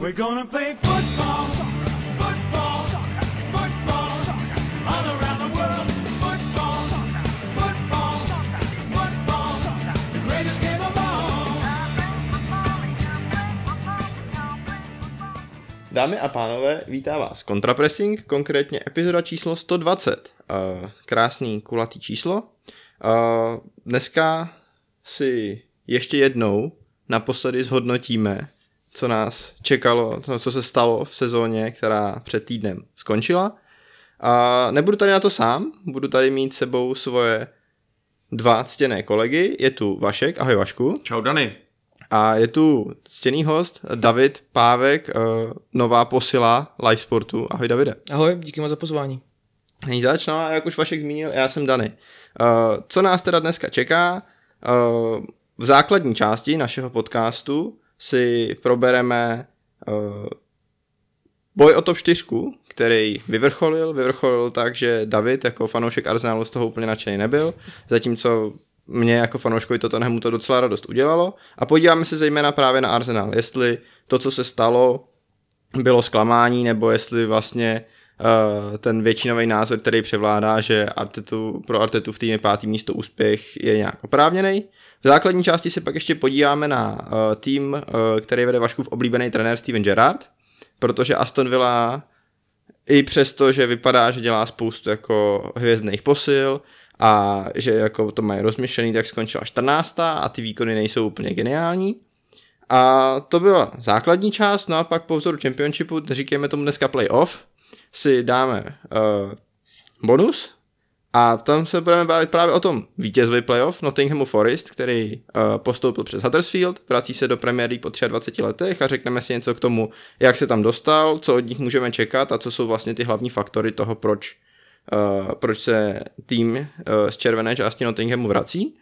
We're gonna play football. Dámy a pánové, vítá vás Contrapressing, konkrétně epizoda číslo 120. Uh, krásný kulatý číslo. Uh, dneska si ještě jednou naposledy zhodnotíme, co nás čekalo, to, co se stalo v sezóně, která před týdnem skončila. A nebudu tady na to sám, budu tady mít sebou svoje dva ctěné kolegy. Je tu Vašek, ahoj Vašku. Čau Dany. A je tu ctěný host David Pávek, eh, nová posila live sportu. Ahoj Davide. Ahoj, díky moc za pozvání. Není zač, no a jak už Vašek zmínil, já jsem Dany. Uh, co nás teda dneska čeká? Uh, v základní části našeho podcastu si probereme uh, boj o top 4, který vyvrcholil. Vyvrcholil tak, že David jako fanoušek Arsenalu z toho úplně nadšený nebyl, zatímco mě jako fanouškovi Tottenhamu to docela radost udělalo. A podíváme se zejména právě na Arsenal, jestli to, co se stalo, bylo zklamání, nebo jestli vlastně uh, ten většinový názor, který převládá, že Artetu, pro Artetu v týmě pátý místo úspěch je nějak oprávněný. V základní části se pak ještě podíváme na uh, tým, uh, který vede Vaškův oblíbený trenér Steven Gerrard, protože Aston Villa i přesto, že vypadá, že dělá spoustu jako hvězdných posil a že jako to mají rozmyšlený, tak skončila 14. a ty výkony nejsou úplně geniální. A to byla základní část, no a pak po vzoru Championshipu, říkáme tomu dneska playoff, si dáme uh, bonus a tam se budeme bavit právě o tom vítězovi playoff Nottinghamu Forest, který uh, postoupil přes Huddersfield, vrací se do Premier League po 23 letech a řekneme si něco k tomu, jak se tam dostal, co od nich můžeme čekat a co jsou vlastně ty hlavní faktory toho, proč, uh, proč se tým uh, z červené části Nottinghamu vrací.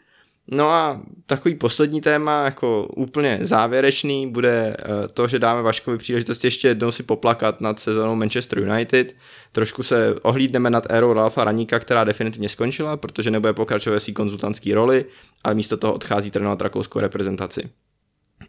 No a takový poslední téma, jako úplně závěrečný, bude eh, to, že dáme Vaškovi příležitost ještě jednou si poplakat nad sezónou Manchester United. Trošku se ohlídneme nad érou Ralfa Raníka, která definitivně skončila, protože nebude pokračovat ve své konzultantské roli, ale místo toho odchází trénovat rakouskou reprezentaci.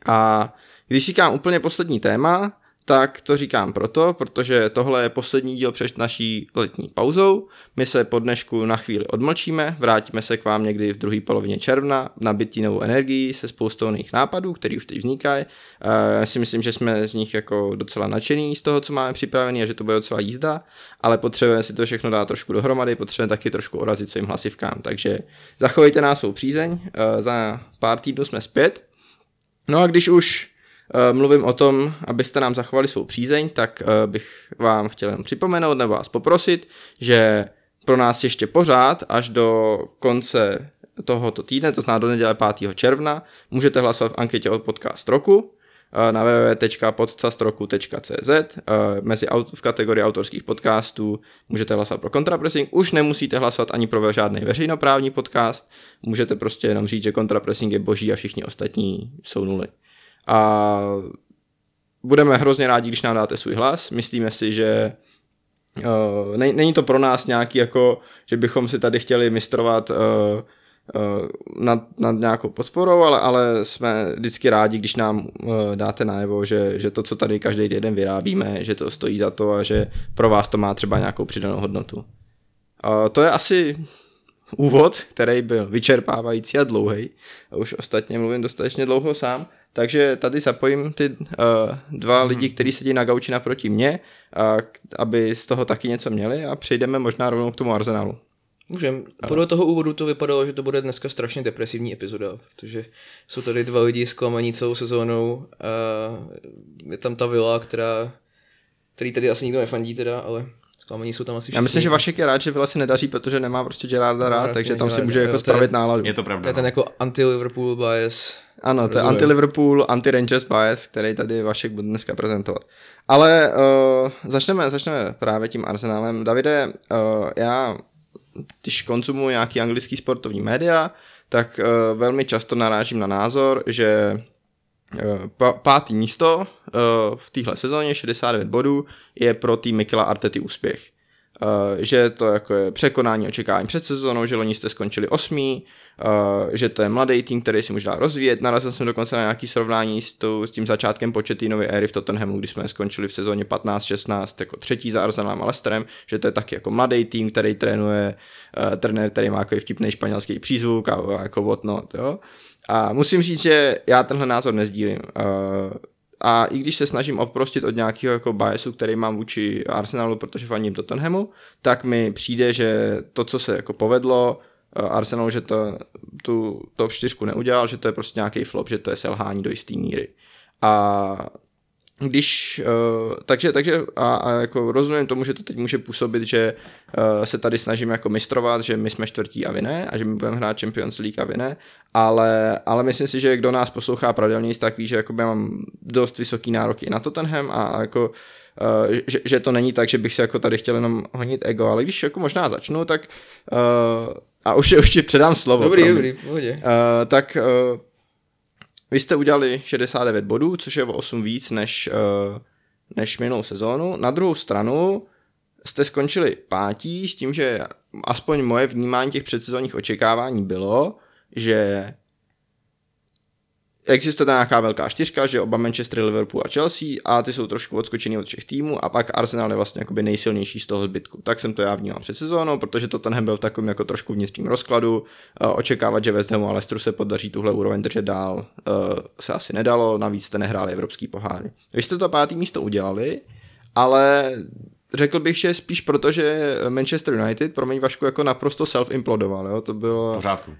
A když říkám úplně poslední téma, tak to říkám proto, protože tohle je poslední díl před naší letní pauzou. My se po dnešku na chvíli odmlčíme, vrátíme se k vám někdy v druhé polovině června, nabití novou energií se spoustou nových nápadů, které už teď vznikají. Já si myslím, že jsme z nich jako docela nadšení z toho, co máme připravený a že to bude docela jízda, ale potřebujeme si to všechno dát trošku dohromady, potřebujeme taky trošku orazit svým hlasivkám, takže zachovejte nás svou přízeň, za pár týdnů jsme zpět. No a když už Eh, mluvím o tom, abyste nám zachovali svou přízeň, tak eh, bych vám chtěl jen připomenout nebo vás poprosit, že pro nás ještě pořád až do konce tohoto týdne, to znamená do neděle 5. června, můžete hlasovat v anketě od podcast roku eh, na www.podcastroku.cz mezi v kategorii autorských podcastů můžete hlasovat pro Contrapressing. Už nemusíte hlasovat ani pro žádný veřejnoprávní podcast, můžete prostě jenom říct, že Contrapressing je boží a všichni ostatní jsou nuly a budeme hrozně rádi, když nám dáte svůj hlas. Myslíme si, že uh, ne, není to pro nás nějaký jako, že bychom si tady chtěli mistrovat uh, uh, nad, nad nějakou podporou, ale, ale jsme vždycky rádi, když nám dáte najevo, že, že to, co tady každý týden vyrábíme, že to stojí za to a že pro vás to má třeba nějakou přidanou hodnotu. To je asi úvod, který byl vyčerpávající a dlouhý. Už ostatně mluvím dostatečně dlouho sám. Takže tady zapojím ty uh, dva hmm. lidi, kteří sedí na gauči naproti mě, uh, aby z toho taky něco měli a přejdeme možná rovnou k tomu arzenálu. Můžem. Podle toho úvodu to vypadalo, že to bude dneska strašně depresivní epizoda, protože jsou tady dva lidi zklamaní celou sezónou a je tam ta vila, která, který tady asi nikdo nefandí teda, ale zklamaní jsou tam asi všichni. Já myslím, že Vašek je rád, že Vila se nedaří, protože nemá prostě Gerarda rád, takže tam si může jako spravit náladu. Je to pravda. To je ten no. jako anti-Liverpool bias. Ano, to je anti-Liverpool, anti-Rangers bias, který tady Vašek bude dneska prezentovat. Ale uh, začneme, začneme právě tím Arsenálem. Davide, uh, já, když konzumuji nějaký anglický sportovní média, tak uh, velmi často narážím na názor, že pátý místo uh, v téhle sezóně, 69 bodů, je pro tým Mikela Artety úspěch. Uh, že to jako je překonání očekávání před sezónou, že loni jste skončili osmý, že to je mladý tým, který si dál rozvíjet. Narazil jsem dokonce na nějaký srovnání s, tou, s tím začátkem početínovy éry v Tottenhamu, kdy jsme skončili v sezóně 15-16 jako třetí za Arsenalem a Lesterem, že to je taky jako mladý tým, který trénuje trenér, který má jako vtipný španělský přízvuk a, a jako whatnot, jo. A musím říct, že já tenhle názor nezdílím. Uh, a i když se snažím oprostit od nějakého jako biasu, který mám vůči Arsenalu, protože faním Tottenhamu, tak mi přijde, že to, co se jako povedlo uh, Arsenalu, že to, tu top 4 neudělal, že to je prostě nějaký flop, že to je selhání do jisté míry. A když, uh, takže, takže a, a jako rozumím tomu, že to teď může působit, že uh, se tady snažíme jako mistrovat, že my jsme čtvrtí a vy ne, a že my budeme hrát Champions League a vy ne, ale, ale myslím si, že kdo nás poslouchá pravidelně, tak ví, že jako mám dost vysoký nárok i na Tottenham a, a jako Uh, že, že to není tak, že bych si jako tady chtěl jenom honit ego, ale když jako možná začnu, tak uh, a už, už ti předám slovo. Dobrý, dobrý, pohodě. Uh, tak uh, vy jste udělali 69 bodů, což je o 8 víc než, uh, než minulou sezónu. Na druhou stranu jste skončili pátí s tím, že aspoň moje vnímání těch předsezónních očekávání bylo, že existuje tam nějaká velká čtyřka, že oba Manchester, Liverpool a Chelsea a ty jsou trošku odskočený od všech týmů a pak Arsenal je vlastně jakoby nejsilnější z toho zbytku. Tak jsem to já vnímal před sezónou, protože to ten byl v takovém jako trošku vnitřním rozkladu. Eh, Očekávat, že West Hamu a Leicesteru se podaří tuhle úroveň držet dál, eh, se asi nedalo, navíc jste nehráli evropský poháry. Vy jste to pátý místo udělali, ale řekl bych, že spíš proto, že Manchester United, promiň Vašku, jako naprosto self-implodoval, jo? to bylo... Pořádku. Uh,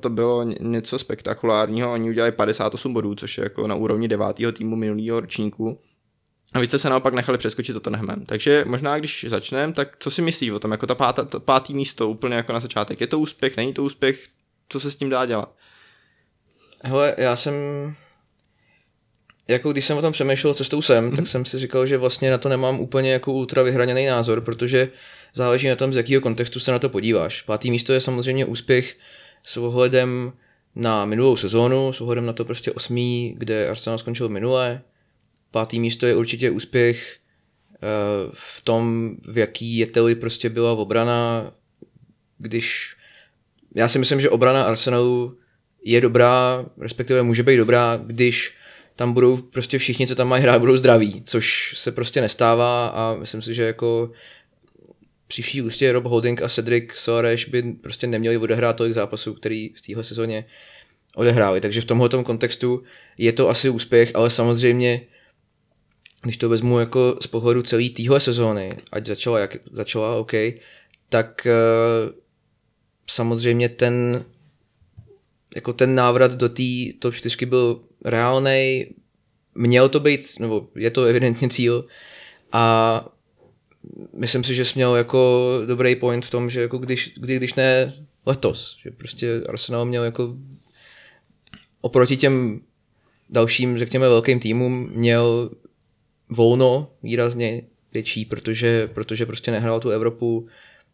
to bylo ně- něco spektakulárního, oni udělali 58 bodů, což je jako na úrovni devátého týmu minulého ročníku. A vy jste se naopak nechali přeskočit Tottenhamem. Takže možná, když začneme, tak co si myslíš o tom, jako ta pátá, to pátý místo úplně jako na začátek. Je to úspěch, není to úspěch, co se s tím dá dělat? Hele, já jsem jako když jsem o tom přemýšlel cestou sem, mm-hmm. tak jsem si říkal, že vlastně na to nemám úplně jako ultra vyhraněný názor, protože záleží na tom, z jakého kontextu se na to podíváš. Pátý místo je samozřejmě úspěch s ohledem na minulou sezónu, s ohledem na to prostě osmý, kde Arsenal skončil minule. Pátý místo je určitě úspěch uh, v tom, v jaký jeteli prostě byla obrana, když já si myslím, že obrana Arsenalu je dobrá, respektive může být dobrá, když tam budou prostě všichni, co tam mají hrát, budou zdraví, což se prostě nestává a myslím si, že jako při vší ústě Rob Holding a Cedric Soares by prostě neměli odehrát tolik zápasů, který v téhle sezóně odehráli. Takže v tomhle kontextu je to asi úspěch, ale samozřejmě, když to vezmu jako z pohledu celé téhle sezóny, ať začala jak začala, OK, tak uh, samozřejmě ten jako ten návrat do té top 4 byl reálný, měl to být, nebo je to evidentně cíl a myslím si, že jsi měl jako dobrý point v tom, že jako když, kdy, když ne letos, že prostě Arsenal měl jako oproti těm dalším, řekněme, velkým týmům měl volno výrazně větší, protože, protože prostě nehrál tu Evropu,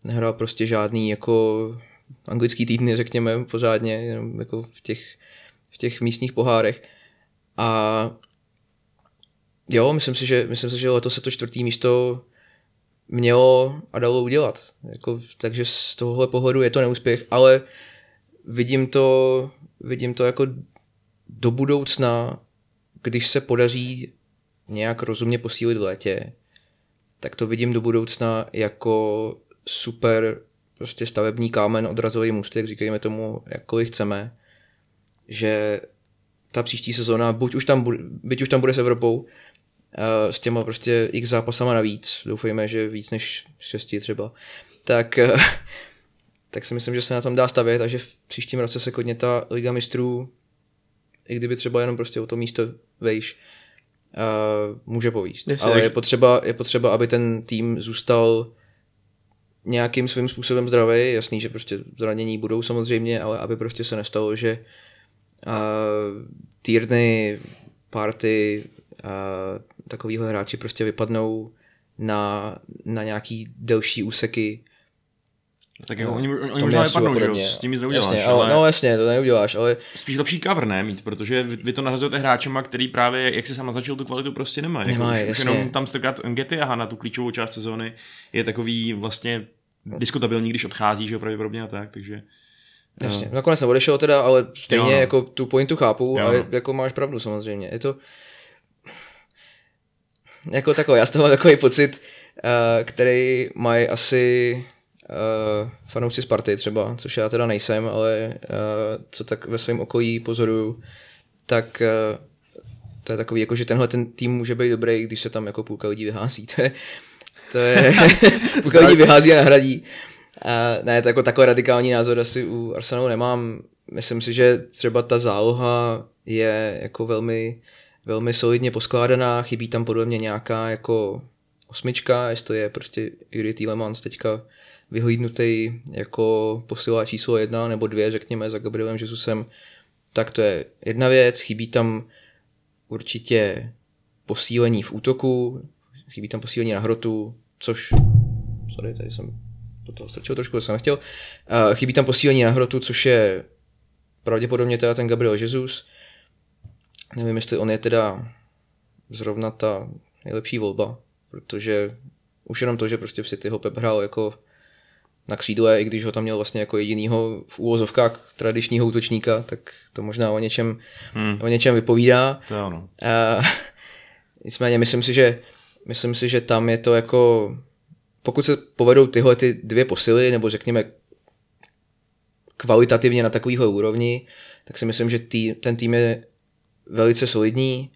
nehrál prostě žádný jako anglický týdny, řekněme, pořádně, jako v těch, v těch místních pohárech. A jo, myslím si, že, myslím si, že letos se to čtvrtý místo mělo a dalo udělat. Jako, takže z tohohle pohledu je to neúspěch, ale vidím to, vidím to jako do budoucna, když se podaří nějak rozumně posílit v létě, tak to vidím do budoucna jako super prostě stavební kámen, odrazový můstek, říkejme tomu, jakkoliv chceme, že ta příští sezóna, buď už tam, bude, byť už tam bude s Evropou, uh, s těma prostě x zápasama navíc, doufejme, že víc než šesti třeba, tak, uh, tak si myslím, že se na tom dá stavět a že v příštím roce se kodně ta Liga mistrů, i kdyby třeba jenom prostě o to místo vejš, uh, může povíst. Ale je potřeba, je potřeba, aby ten tým zůstal nějakým svým způsobem zdravý, jasný, že prostě zranění budou samozřejmě, ale aby prostě se nestalo, že uh, týrny, party, uh, takovýhle hráči prostě vypadnou na, na nějaký delší úseky. Tak jako oni, oni Tom možná a vypadnou, že jo, s tím nic neuděláš, jasně, ale... ale... No jasně, to neuděláš, ale spíš lepší cover ne mít, protože vy, vy to nahrazujete hráčema, který právě, jak se sama začal, tu kvalitu prostě nemají. Nemají, jako, už, už jasně. jenom tam strkat Ngety a na tu klíčovou část sezóny je takový vlastně diskutabilní, když odchází, že jo, pravděpodobně a tak, takže Jasně. Nakonec neodešel teda, ale stejně Jo, no. jako tu pointu chápu, Jo, ale no. jako máš pravdu samozřejmě. Je to jako takový, já z toho mám takový pocit, uh, který mají asi uh, fanoušci Sparty třeba, což já teda nejsem, ale uh, co tak ve svém okolí pozoruju, tak uh, to je takový, jako že tenhle ten tým může být dobrý, když se tam jako půlka lidí vyhází. To je, to je půlka lidí vyhází a nahradí. A ne, to jako takový radikální názor asi u Arsenalu nemám. Myslím si, že třeba ta záloha je jako velmi, velmi solidně poskládaná, chybí tam podle mě nějaká jako osmička, jestli to je prostě Yuri Tielemans teďka vyhlídnutý jako posila číslo jedna nebo dvě, řekněme, za Gabrielem Jesusem, tak to je jedna věc, chybí tam určitě posílení v útoku, chybí tam posílení na hrotu, což, sorry, tady jsem do toho strčil trošku, to jsem nechtěl, uh, chybí tam posílení na hrotu, což je pravděpodobně teda ten Gabriel Jesus, nevím, jestli on je teda zrovna ta nejlepší volba, protože už jenom to, že prostě v City ho Pep hrál jako na křídle, i když ho tam měl vlastně jako jedinýho v úvozovkách tradičního útočníka, tak to možná o něčem, Hmm. o něčem vypovídá. To je ono. Uh, nicméně myslím si, že myslím si, že tam je to jako pokud se povedou tyhle ty dvě posily, nebo řekněme kvalitativně na takovýhle úrovni, tak si myslím, že tý, ten tým je velice solidní.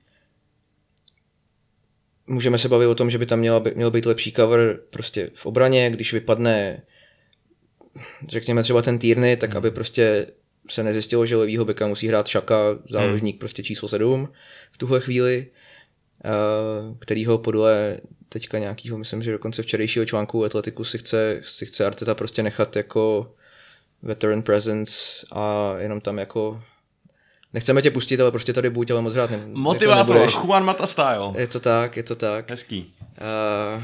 Můžeme se bavit o tom, že by tam měla, by- měl být lepší cover prostě v obraně, když vypadne řekněme třeba ten Týrny, tak aby prostě se nezjistilo, že levýho beka musí hrát Šaka, záložník prostě číslo 7 v tuhle chvíli, eh, kterýho podle teďka nějakýho, myslím, že dokonce včerejšího článku Atletiku si chce, si chce Arteta prostě nechat jako veteran presence a jenom tam jako nechceme tě pustit, ale prostě tady buď, ale moc rád ne, Motivátor, jako. Juan Mata style. Je to tak, je to tak. Hezký. Uh,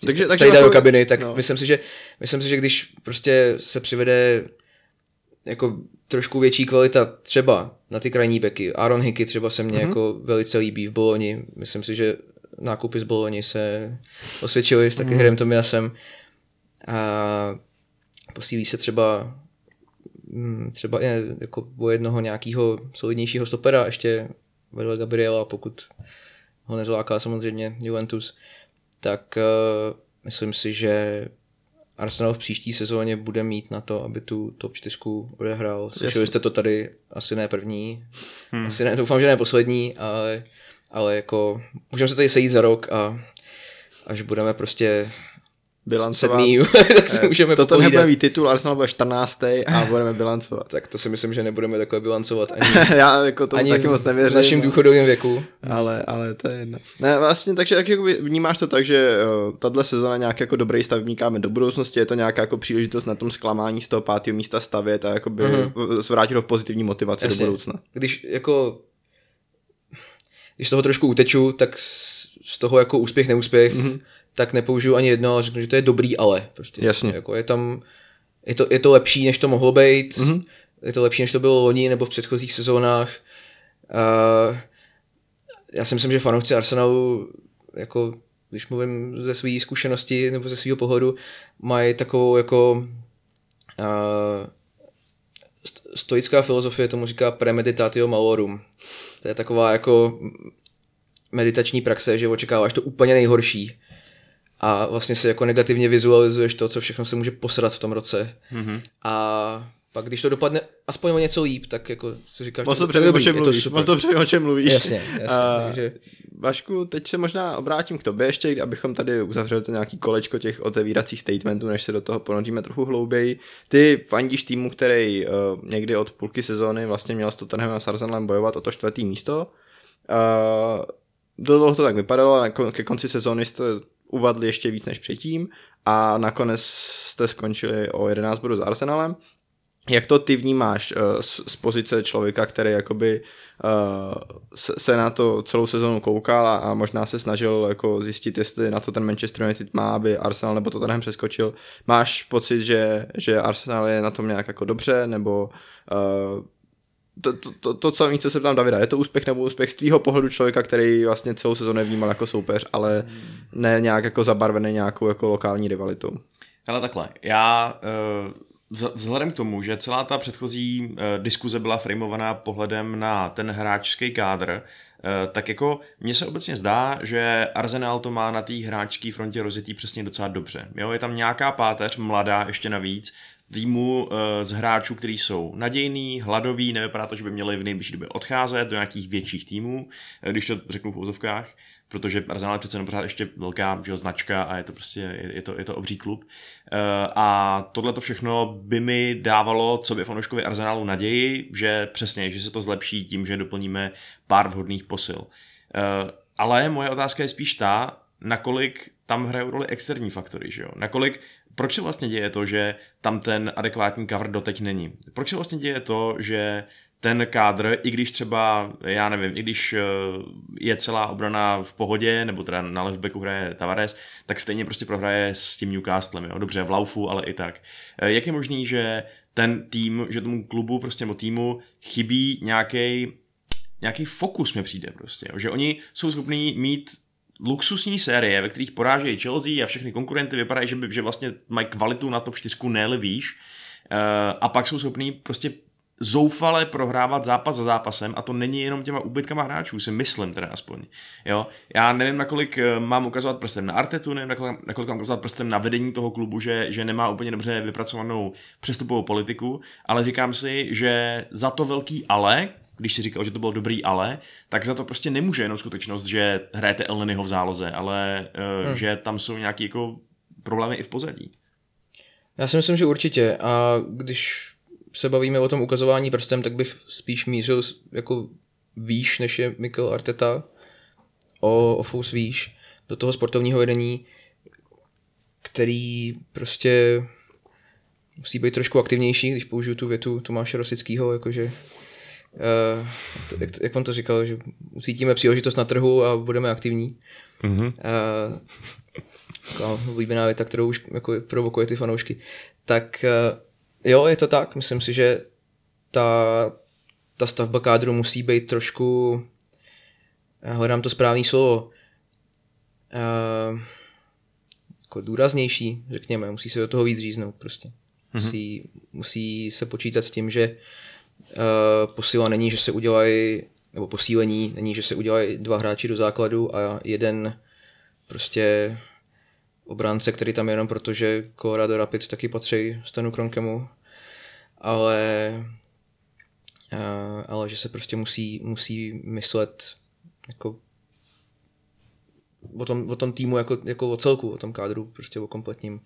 Takže- takže, takže takže do jako- kabiny, tak no. myslím, si, že, myslím si, že když prostě se přivede jako trošku větší kvalita třeba na ty krajní beky. Aaron Hickey třeba se mně mm-hmm. jako velice líbí v Boloni. Myslím si, že nákupy z Boloni se osvědčily s taky mm-hmm. Hrem Tomiasem. A posílí se třeba mm, třeba i jako o jednoho nějakého solidnějšího stopera ještě vedle Gabriela, pokud ho nezláká samozřejmě Juventus, tak uh, myslím si, že Arsenal v příští sezóně bude mít na to, aby tu top 4 odehrál. Slyšeli jste to tady asi ne první, hmm. asi ne, doufám, že ne poslední, ale, ale jako můžeme se tady sejít za rok a až budeme prostě Bilancovat. sedmý, tak si můžeme Toto popovídat. nebude mít titul, Arsenal bude 14. a budeme bilancovat. Tak to si myslím, že nebudeme takhle bilancovat ani, Já jako tomu ani taky moc v nevěřím. našem důchodovém věku. Ale, ale to je jedno. Ne, vlastně, takže jak vnímáš to tak, že uh, tahle sezona nějaký jako dobrý stavební kámen do budoucnosti, je to nějaká jako příležitost na tom zklamání z toho pátého místa stavět a jakoby uh-huh. zvrátit ho v pozitivní motivaci Jasně. do budoucna. Když jako když z toho trošku uteču, tak z, z toho jako úspěch, neúspěch, mm-hmm. Tak nepoužiju ani jedno, ale řeknu, že to je dobrý ale. Prostě. Jasně. Jako je tam, je to, je to lepší, než to mohlo být, mm-hmm. je to lepší, než to bylo loni nebo v předchozích sezónách. Uh, já si myslím, že fanoušci Arsenalu, jako když mluvím ze své zkušenosti nebo ze svého pohledu, mají takovou jako uh, st- stoická filozofie tomu říká premeditatio malorum. To je taková jako meditační praxe, že očekáváš to úplně nejhorší a vlastně si jako negativně vizualizuješ to, co všechno se může posrat v tom roce. Mm-hmm. A pak když to dopadne aspoň o něco líp, tak jako si říkáš, Moc to- dobře vím, o dobrý, čem mluvíš. super. Moc dobře o čem mluvíš. Jasně, jasně, A, takže- Vašku, teď se možná obrátím k tobě ještě, abychom tady uzavřeli to nějaký kolečko těch otevíracích statementů, než se do toho ponoříme trochu hlouběji. Ty fandíš týmu, který uh, někdy od půlky sezóny vlastně měl s Tottenhamem a s Arsenalem bojovat o to čtvrtý místo. Uh, do toho to tak vypadalo, a na- ke konci sezóny jste uvadli ještě víc než předtím a nakonec jste skončili o 11 bodů s Arsenalem. Jak to ty vnímáš uh, z, pozice člověka, který jakoby uh, se, na to celou sezonu koukal a, možná se snažil jako zjistit, jestli na to ten Manchester United má, aby Arsenal nebo Tottenham přeskočil. Máš pocit, že, že Arsenal je na tom nějak jako dobře, nebo uh, to, to, to, to, co víc, co se tam Davida, je to úspěch nebo úspěch z tvýho pohledu člověka, který vlastně celou sezonu nevnímal jako soupeř, ale ne nějak jako zabarvený nějakou jako lokální rivalitou. Ale takhle, já vz- vzhledem k tomu, že celá ta předchozí uh, diskuze byla frameovaná pohledem na ten hráčský kádr, uh, tak jako mně se obecně zdá, že Arsenal to má na té hráčské frontě rozjetý přesně docela dobře. Jo, je tam nějaká páteř, mladá ještě navíc, týmu uh, z hráčů, kteří jsou nadějný, hladoví, nevypadá to, že by měli v nejbližší době odcházet do nějakých větších týmů, eh, když to řeknu v úzovkách, protože Arsenal je přece jenom pořád ještě velká že, značka a je to prostě, je, je, to, je to obří klub. Uh, a tohle to všechno by mi dávalo, co by fanouškovi Arsenalu naději, že přesně, že se to zlepší tím, že doplníme pár vhodných posil. Ale moje otázka je spíš ta, nakolik tam hrajou roli externí faktory, že jo? Nakolik proč se vlastně děje to, že tam ten adekvátní cover doteď není? Proč se vlastně děje to, že ten kádr, i když třeba, já nevím, i když eh, je celá obrana v pohodě, nebo teda na leftbacku hraje Tavares, tak stejně prostě prohraje s tím Newcastlem, jo? dobře, v laufu, ale i tak. Eh, Jak je možný, že ten tým, že tomu klubu, prostě nebo týmu chybí nějaký nějaký fokus mi přijde prostě, jo? že oni jsou schopní mít luxusní série, ve kterých porážejí Chelsea a všechny konkurenty vypadají, že, by, že vlastně mají kvalitu na top 4 ne výš uh, a pak jsou schopní prostě zoufale prohrávat zápas za zápasem a to není jenom těma úbytkama hráčů, si myslím teda aspoň. Jo? Já nevím, nakolik eh, mám ukazovat prstem na Artetu, nevím, nakolik, nakolik mám ukazovat prstem na vedení toho klubu, že, že nemá úplně dobře vypracovanou přestupovou politiku, ale říkám si, že za to velký ale, když si říkal, že to bylo dobrý ale, tak za to prostě nemůže jenom skutečnost, že hrajete Elnenyho v záloze, ale uh, hmm. že tam jsou nějaké jako problémy i v pozadí. Já si myslím, že určitě. A když se bavíme o tom ukazování prstem, tak bych spíš mířil jako výš, než je Mikel Arteta, o, o fous výš, do toho sportovního vedení, který prostě musí být trošku aktivnější, když použiju tu větu Tomáše Rosického, jakože jak, jak on to říkal, že ucítíme příležitost na trhu a budeme aktivní. Mm-hmm. Uh, oblíbená věta, kterou už jako provokuje ty fanoušky. Tak uh, jo, je to tak. Myslím si, že ta, ta stavba kádru musí být trošku, hledám to správné slovo, uh, jako důraznější, řekněme. Musí se do toho víc říznout prostě. Musí, musí se počítat s tím, že uh, posila není, že se udělají, nebo posílení není, že se udělají dva hráči do základu a jeden prostě obránce, který tam je jenom proto, že Colorado Rapids taky patří Stanu Kronkemu, ale, uh, ale že se prostě musí, musí myslet jako o tom, o tom týmu jako, jako o celku, o tom kádru, prostě o kompletním.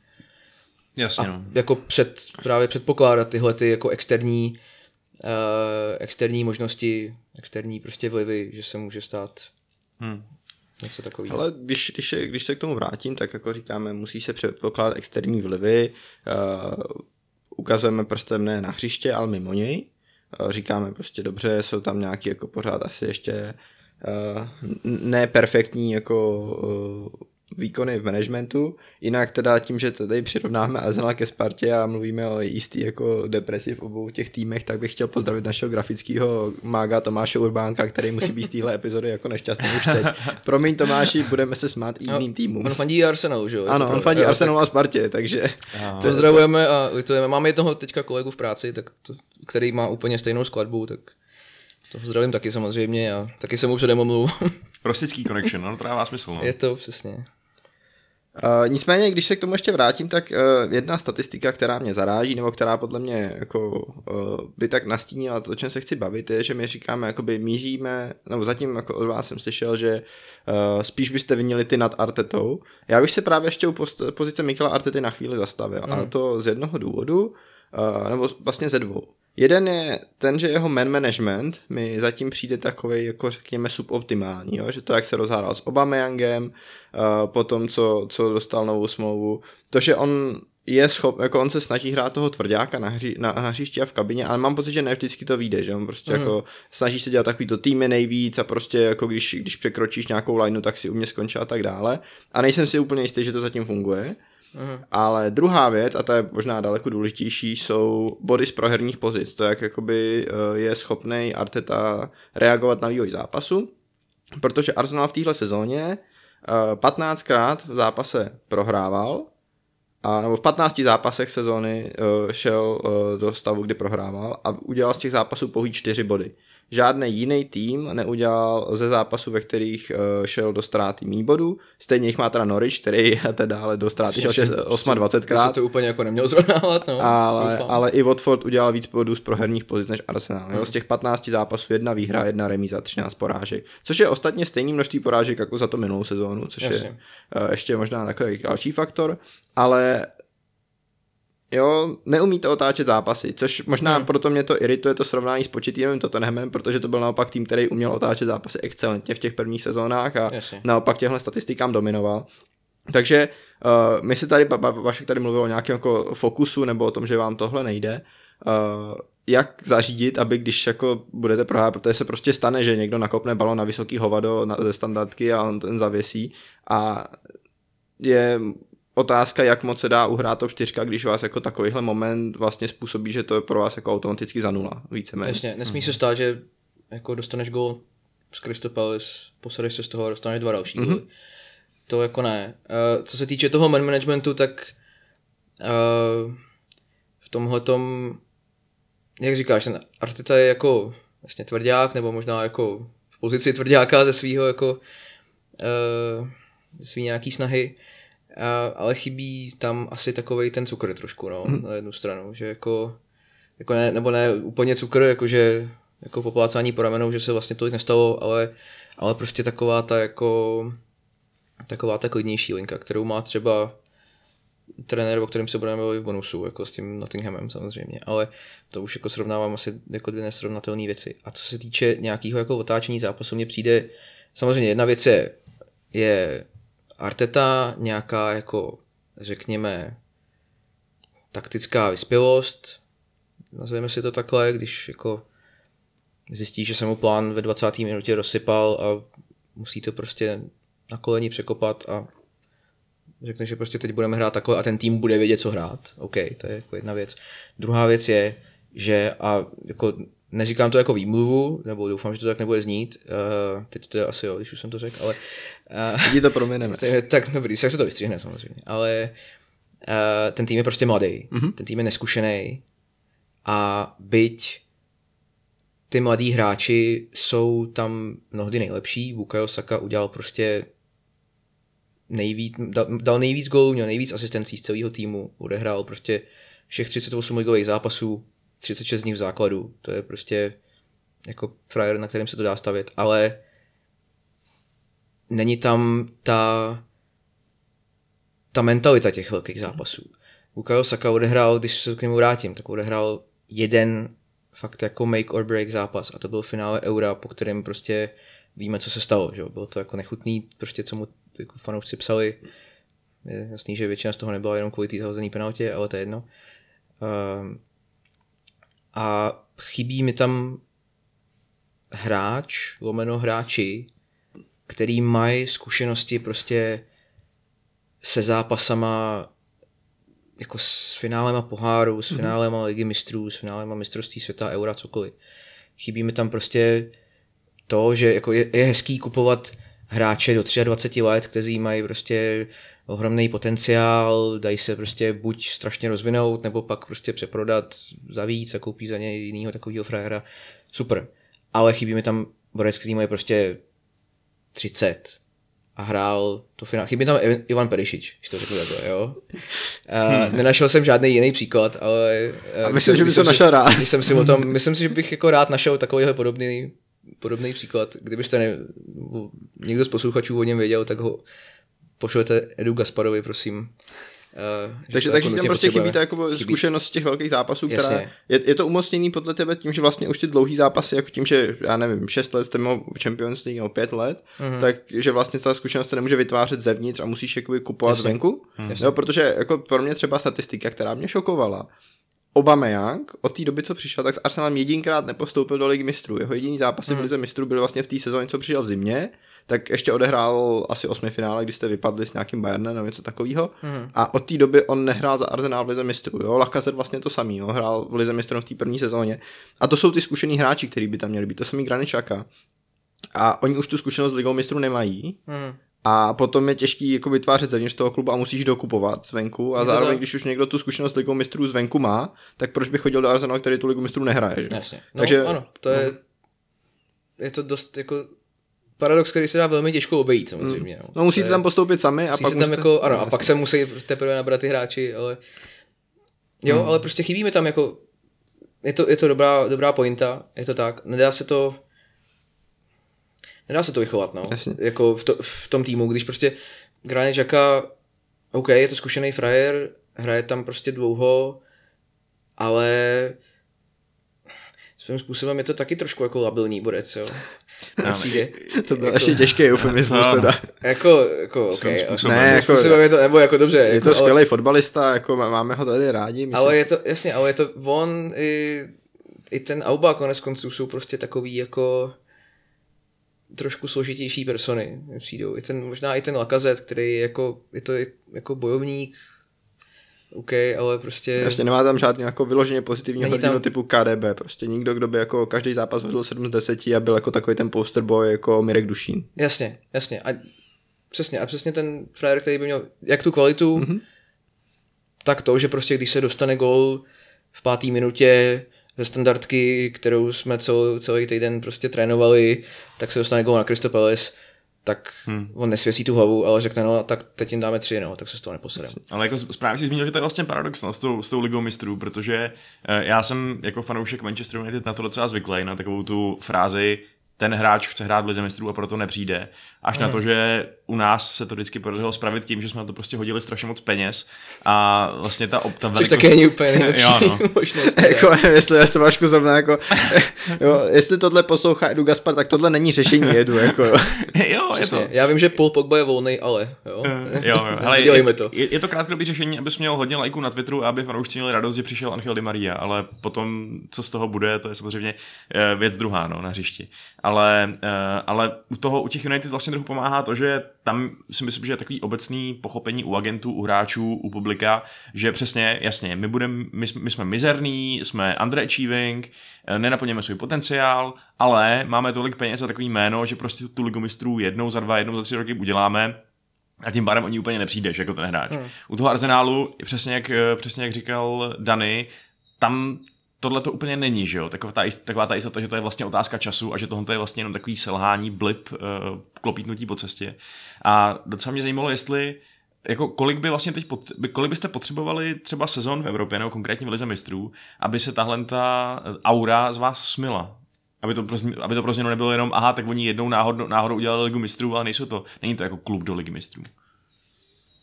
Jasně, A no. jako před, právě předpokládat tyhle ty jako externí, externí možnosti, externí prostě vlivy, že se může stát Hmm. něco takového. Ale když, když, se, když se k tomu vrátím, tak jako říkáme, musí se předpokládat externí vlivy, uh, ukazujeme prstem ne na hřiště, ale mimo něj. Uh, říkáme prostě dobře, jsou tam nějaký jako pořád asi ještě uh, neperfektní jako uh, výkony v managementu. Jinak teda tím, že tady přirovnáme Arsenal ke Spartě a mluvíme o jistý jako depresi v obou těch týmech, tak bych chtěl pozdravit našeho grafického mága Tomáše Urbánka, který musí být z téhle epizody jako nešťastný už teď. Promiň Tomáši, budeme se smát i jiným týmům. On fandí Arsenalu, že jo? Ano, on fandí Arsenalu a Spartě, takže tak Pozdravujeme a litujeme. Máme jednoho teďka kolegu v práci, tak to, který má úplně stejnou skladbu, tak to zdravím taky samozřejmě a taky jsem mu předem omluvu. Rostický connection, no, to dává smysl. No. je to přesně. Uh, nicméně, když se k tomu ještě vrátím, tak uh, jedna statistika, která mě zaráží, nebo která podle mě jako, uh, by tak nastínila to, o čem se chci bavit, je, že my říkáme, jakoby míříme, nebo zatím jako od vás jsem slyšel, že uh, spíš byste vinili ty nad Artetou. Já bych se právě ještě u post- pozice Mikela Artety na chvíli zastavil, mm. a to z jednoho důvodu, uh, nebo vlastně ze dvou. Jeden je ten, že jeho man management mi zatím přijde takový, jako řekněme, suboptimální, jo? že to, jak se rozhádal s Obameyangem, uh, potom, co, co dostal novou smlouvu, to, že on je schop, jako on se snaží hrát toho tvrdáka na, hři, na, na hřišti a v kabině, ale mám pocit, že ne vždycky to vyjde, že on prostě mm. jako snaží se dělat takovýto týmy nejvíc a prostě jako když, když překročíš nějakou lineu, tak si u mě skončí a tak dále. A nejsem si úplně jistý, že to zatím funguje. Mhm. Ale druhá věc, a ta je možná daleko důležitější, jsou body z proherních pozic. To, jak jakoby eh, je schopný Arteta reagovat na vývoj zápasu, protože Arsenal v téhle sezóně eh, 15krát v zápase prohrával a nebo v 15 zápasech sezóny uh, šel do stavu, kdy prohrával a udělal z těch zápasů pouhý 4 body. Žádný jiný tým neudělal ze zápasů, ve kterých uh, šel do ztráty mý bodů. Stejně jich má teda Norwich, který teda ale do ztráty šel 6, 28 To krát. se to úplně jako nemělo zrovnávat, no. Ale, doufám. ale i Watford udělal víc bodů z proherních pozic než Arsenal. Jo? Z těch 15 zápasů jedna výhra, jedna remíza, 13 porážek. Což je ostatně stejný množství porážek jako za to minulou sezónu, což je Jasně. uh, ještě možná takový další faktor. Ale jo, neumíte otáčet zápasy, což možná hmm. proto mě to irituje to srovnání s početýnovým Tottenhamem, protože to byl naopak tým, který uměl otáčet zápasy excelentně v těch prvních sezónách a Jasně. naopak těchto statistikám dominoval. Takže uh, my si tady, Ba- Ba- Vašek tady mluvil o nějakém jako fokusu nebo o tom, že vám tohle nejde. Uh, jak zařídit, aby když jako budete prohrát, protože se prostě stane, že někdo nakopne balon na vysoký hovado na, ze standardky a on ten zavěsí a je otázka, jak moc se dá uhrát to čtyřka, když vás jako takovýhle moment vlastně způsobí, že to je pro vás jako automaticky za nula, víceméně. Jasně, nesmí se stát, že jako dostaneš gol z Crystal Palace, posadeš se z toho a dostaneš dva další Mhm. mm-hmm. To jako ne. Uh, co se týče toho man managementu, tak uh, v tomhle tom, jak říkáš, ten Arteta je jako vlastně tvrdák, nebo možná jako v pozici tvrdáka ze svého jako uh, ze svý nějaký snahy, uh, ale chybí tam asi takovej ten cukr trošku, no, mm. na jednu stranu, že jako jako ne, nebo ne úplně cukr, jakože jako poplácání po ramenou, že se vlastně tolik nestalo, ale, ale prostě taková ta jako taková ta klidnější linka, kterou má třeba trenér, o kterém se budeme bavit v bonusu, jako s tím Nottinghamem samozřejmě, ale to už jako srovnávám asi jako dvě nesrovnatelné věci. A co se týče nějakého jako otáčení zápasu, mně přijde, samozřejmě jedna věc je, je Arteta, nějaká jako, řekněme, taktická vyspělost, nazveme si to takhle, když jako zjistí, že se mu plán ve 20. minutě rozsypal a musí to prostě na koleni překopat a řekne, že prostě teď budeme hrát takhle a ten tým bude vědět, co hrát. OK, to je jako jedna věc. Druhá věc je, že a jako neříkám to jako výmluvu, nebo doufám, že to tak nebude znít, uh, teď to je asi jo, když už jsem to řekl, ale uh, to promineme. to je tak dobrý, jak se to vystřihne samozřejmě, ale uh, ten tým je prostě mladý, mm-hmm. ten tým je neskušený a byť ty mladí hráči jsou tam mnohdy nejlepší, Bukayo Saka udělal prostě nejvíc, dal, dal nejvíc gólů, měl nejvíc asistencí z celého týmu, odehrál prostě všech 38 ligových zápasů, 36 z nich v základu, to je prostě jako frajer, na kterém se to dá stavět, ale není tam ta ta mentalita těch velkých zápasů. Bukayo Saka odehrál, když se k němu vrátím, tak odehrál jeden fakt jako make or break zápas a to byl finále Eura, po kterém prostě víme, co se stalo. Že? Bylo to jako nechutný, prostě co mu jako fanoušci psali. Je jasný, že většina z toho nebyla jenom kvůli té zahozené penaltě, ale to je jedno. Um, a chybí mi tam hráč, lomeno hráči, který mají zkušenosti prostě se zápasama jako s finálema poháru, s finálema ligy mistrů, s finálema mistrovství světa, eura, cokoliv. Chybí mi tam prostě to, že jako je, je hezký kupovat hráče do 23 let, kteří mají prostě ohromný potenciál, dají se prostě buď strašně rozvinout, nebo pak prostě přeprodat za víc a koupí za něj jinýho takového frajera. Super. Ale chybí mi tam borec, který má prostě 30 a hrál to finále. Chybí tam Ivan- Perišič, když to řeknu takhle, jo. Uh, nenašel jsem žádný jiný příklad, ale... A uh, myslím, že bys jsem to našel rád. Jsem si o tom, myslím si, že bych jako rád našel takovýhle podobný, podobný příklad. Kdybyste ne, někdo z posluchačů o něm věděl, tak ho pošlete Edu Gasparovi, prosím. Uh, Takže, takže tam prostě chybí ta jako zkušenost z těch velkých zápasů, která je, je, to umocněný podle tebe tím, že vlastně už ty dlouhý zápasy, jako tím, že já nevím, 6 let jste měl Champions League nebo 5 let, Mhm. mm-hmm. takže vlastně ta zkušenost se nemůže vytvářet zevnitř a musíš jakoby kupovat Jasně. venku. Jasně. Jo, protože jako pro mě třeba statistika, která mě šokovala, Aubameyang od té doby, co přišel, tak s Arsenalem jedinkrát nepostoupil do ligy mistrů. Jeho jediný zápasy v lize mistrů byly vlastně v té sezóně, co přišel v zimě, tak ještě odehrál asi osmi finále, kdy jste vypadli s nějakým Bayernem nebo něco takového. Mm. A od té doby on nehrál za Arsenal v lize mistrů. Jo? Lacazette vlastně to samý, jo? hrál v lize mistrů v té první sezóně. A to jsou ty zkušený hráči, kteří by tam měli být. To samý Granit Xhaka. A oni už tu zkušenost s ligou mistrů nemají. Hmm. a potom je těžký jako vytvářet zevnitř toho klubu a musíš dokupovat zvenku a zároveň, když už někdo tu zkušenost ligou mistrů zvenku má, tak proč by chodil do Arsenalu, který tu ligu mistrů nehraje, že? Jasně. No, Takže- Takže, ano, to je, je to dost jako paradox, který se dá velmi těžko obejít samozřejmě. No, No musíte je- tam postoupit sami a pak se tam musíte... jako, ano, a Jasně. pak se musí teprve nabrat ty hráči, ale jo, Hmm. ale prostě chybí mi tam jako, je to, je to dobrá, dobrá pointa, je to tak, nedá se to, nedá se to vychovat, no, Jasně. jako v, to, v tom týmu, když prostě Granit Xhaka, OK, je to zkušený frajer, hraje tam prostě dlouho, ale svým způsobem je to taky trošku jako labilní borec, jo. Přijde. To byl ještě těžký eufemismus To- teda. Jako, jako, okay, způsobem. Ne, jako- jako, je to, nebo jako dobře. Je jako, to ale, skvělý fotbalista, jako máme ho tady rádi. Myslím, ale je to, jasně, ale je to, on i, i ten Auba konec konců jsou prostě takový jako trošku složitější persony, přijdou. I ten, možná i ten Lakazet, který je jako, je to jako bojovník, OK, ale prostě... Jasně nemá tam žádný jako vyloženě pozitivního Není hrdinu tam- typu KDB, prostě nikdo, kdo by jako každý zápas vedl 7 z 10 a byl jako takový ten poster boy jako Mirek Dušín. Jasně, jasně. A přesně, a přesně ten frajer, který by měl jak tu kvalitu, Mhm. mm-hmm. tak to, že prostě když se dostane gol v páté minutě ze standardky, kterou jsme celý, celý týden prostě trénovali, tak se dostane gol na Crystal Palace, tak hmm. on nesvěsí tu hlavu, ale řekne, no tak teď jim dáme tři, no, tak se z toho neposedeme. Ale jako správně si zmínil, že to je vlastně paradox no, s, tou, s tou ligou mistrů, protože eh, já jsem jako fanoušek Manchester United na to docela zvyklý, na takovou tu frázi ten hráč chce hrát v lize mistrů a proto nepřijde. Až na to, že u nás se to vždycky podařilo spravit tím, že jsme na to prostě hodili strašně moc peněz a vlastně ta, ob- ta Což velikost... taky není úplně nejlepší Jo, no. možnost. jako, nevím, jestli já to Vašku zrovna jako, jo, jestli tohle poslouchá Edu Gaspar, tak tohle není řešení Edu, jako jo. jo, je to. Já vím, že Paul Pogba je volný, ale jo. jo, jo. Hele, Dělejme je, to. Je, je, to krátkodobý řešení, abys měl hodně lajků na Twitteru a aby fanoušci měli radost, že přišel Angel Di Maria, ale potom, co z toho bude, to je samozřejmě eh, věc druhá no, na hřišti. Ale, eh, ale u toho, u těch United vlastně trochu pomáhá to, že tam si myslím, že je takový obecný pochopení u agentů, u hráčů, u publika, že přesně, jasně, my, budem, my, jsme- my jsme mizerní, jsme underachieving, eh, nenaplněme svůj potenciál, ale máme tolik peněz a takový jméno, že prostě tu ligu mistrů jednou za dva, jednou za tři roky uděláme a tím pádem o ní úplně nepřijdeš jako ten hráč. Hmm. U toho Arsenálu, přesně jak, eh, přesně jak říkal Dany, tam tohle to úplně není, že jo? Taková ta, taková ta jistota, že to je vlastně otázka času a že tohle je vlastně jenom takový selhání, blip, uh, klopítnutí po cestě. A docela mě zajímalo, jestli jako kolik by vlastně teď, pot, kolik byste potřebovali třeba sezon v Evropě, nebo konkrétně v Lize mistrů, aby se tahle ta aura z vás smila? Aby to, pro, změ- aby to pro změnu nebylo jenom, aha, tak oni jednou náhodou, náhodou udělali Ligu mistrů, ale nejsou to, není to jako klub do Ligy mistrů.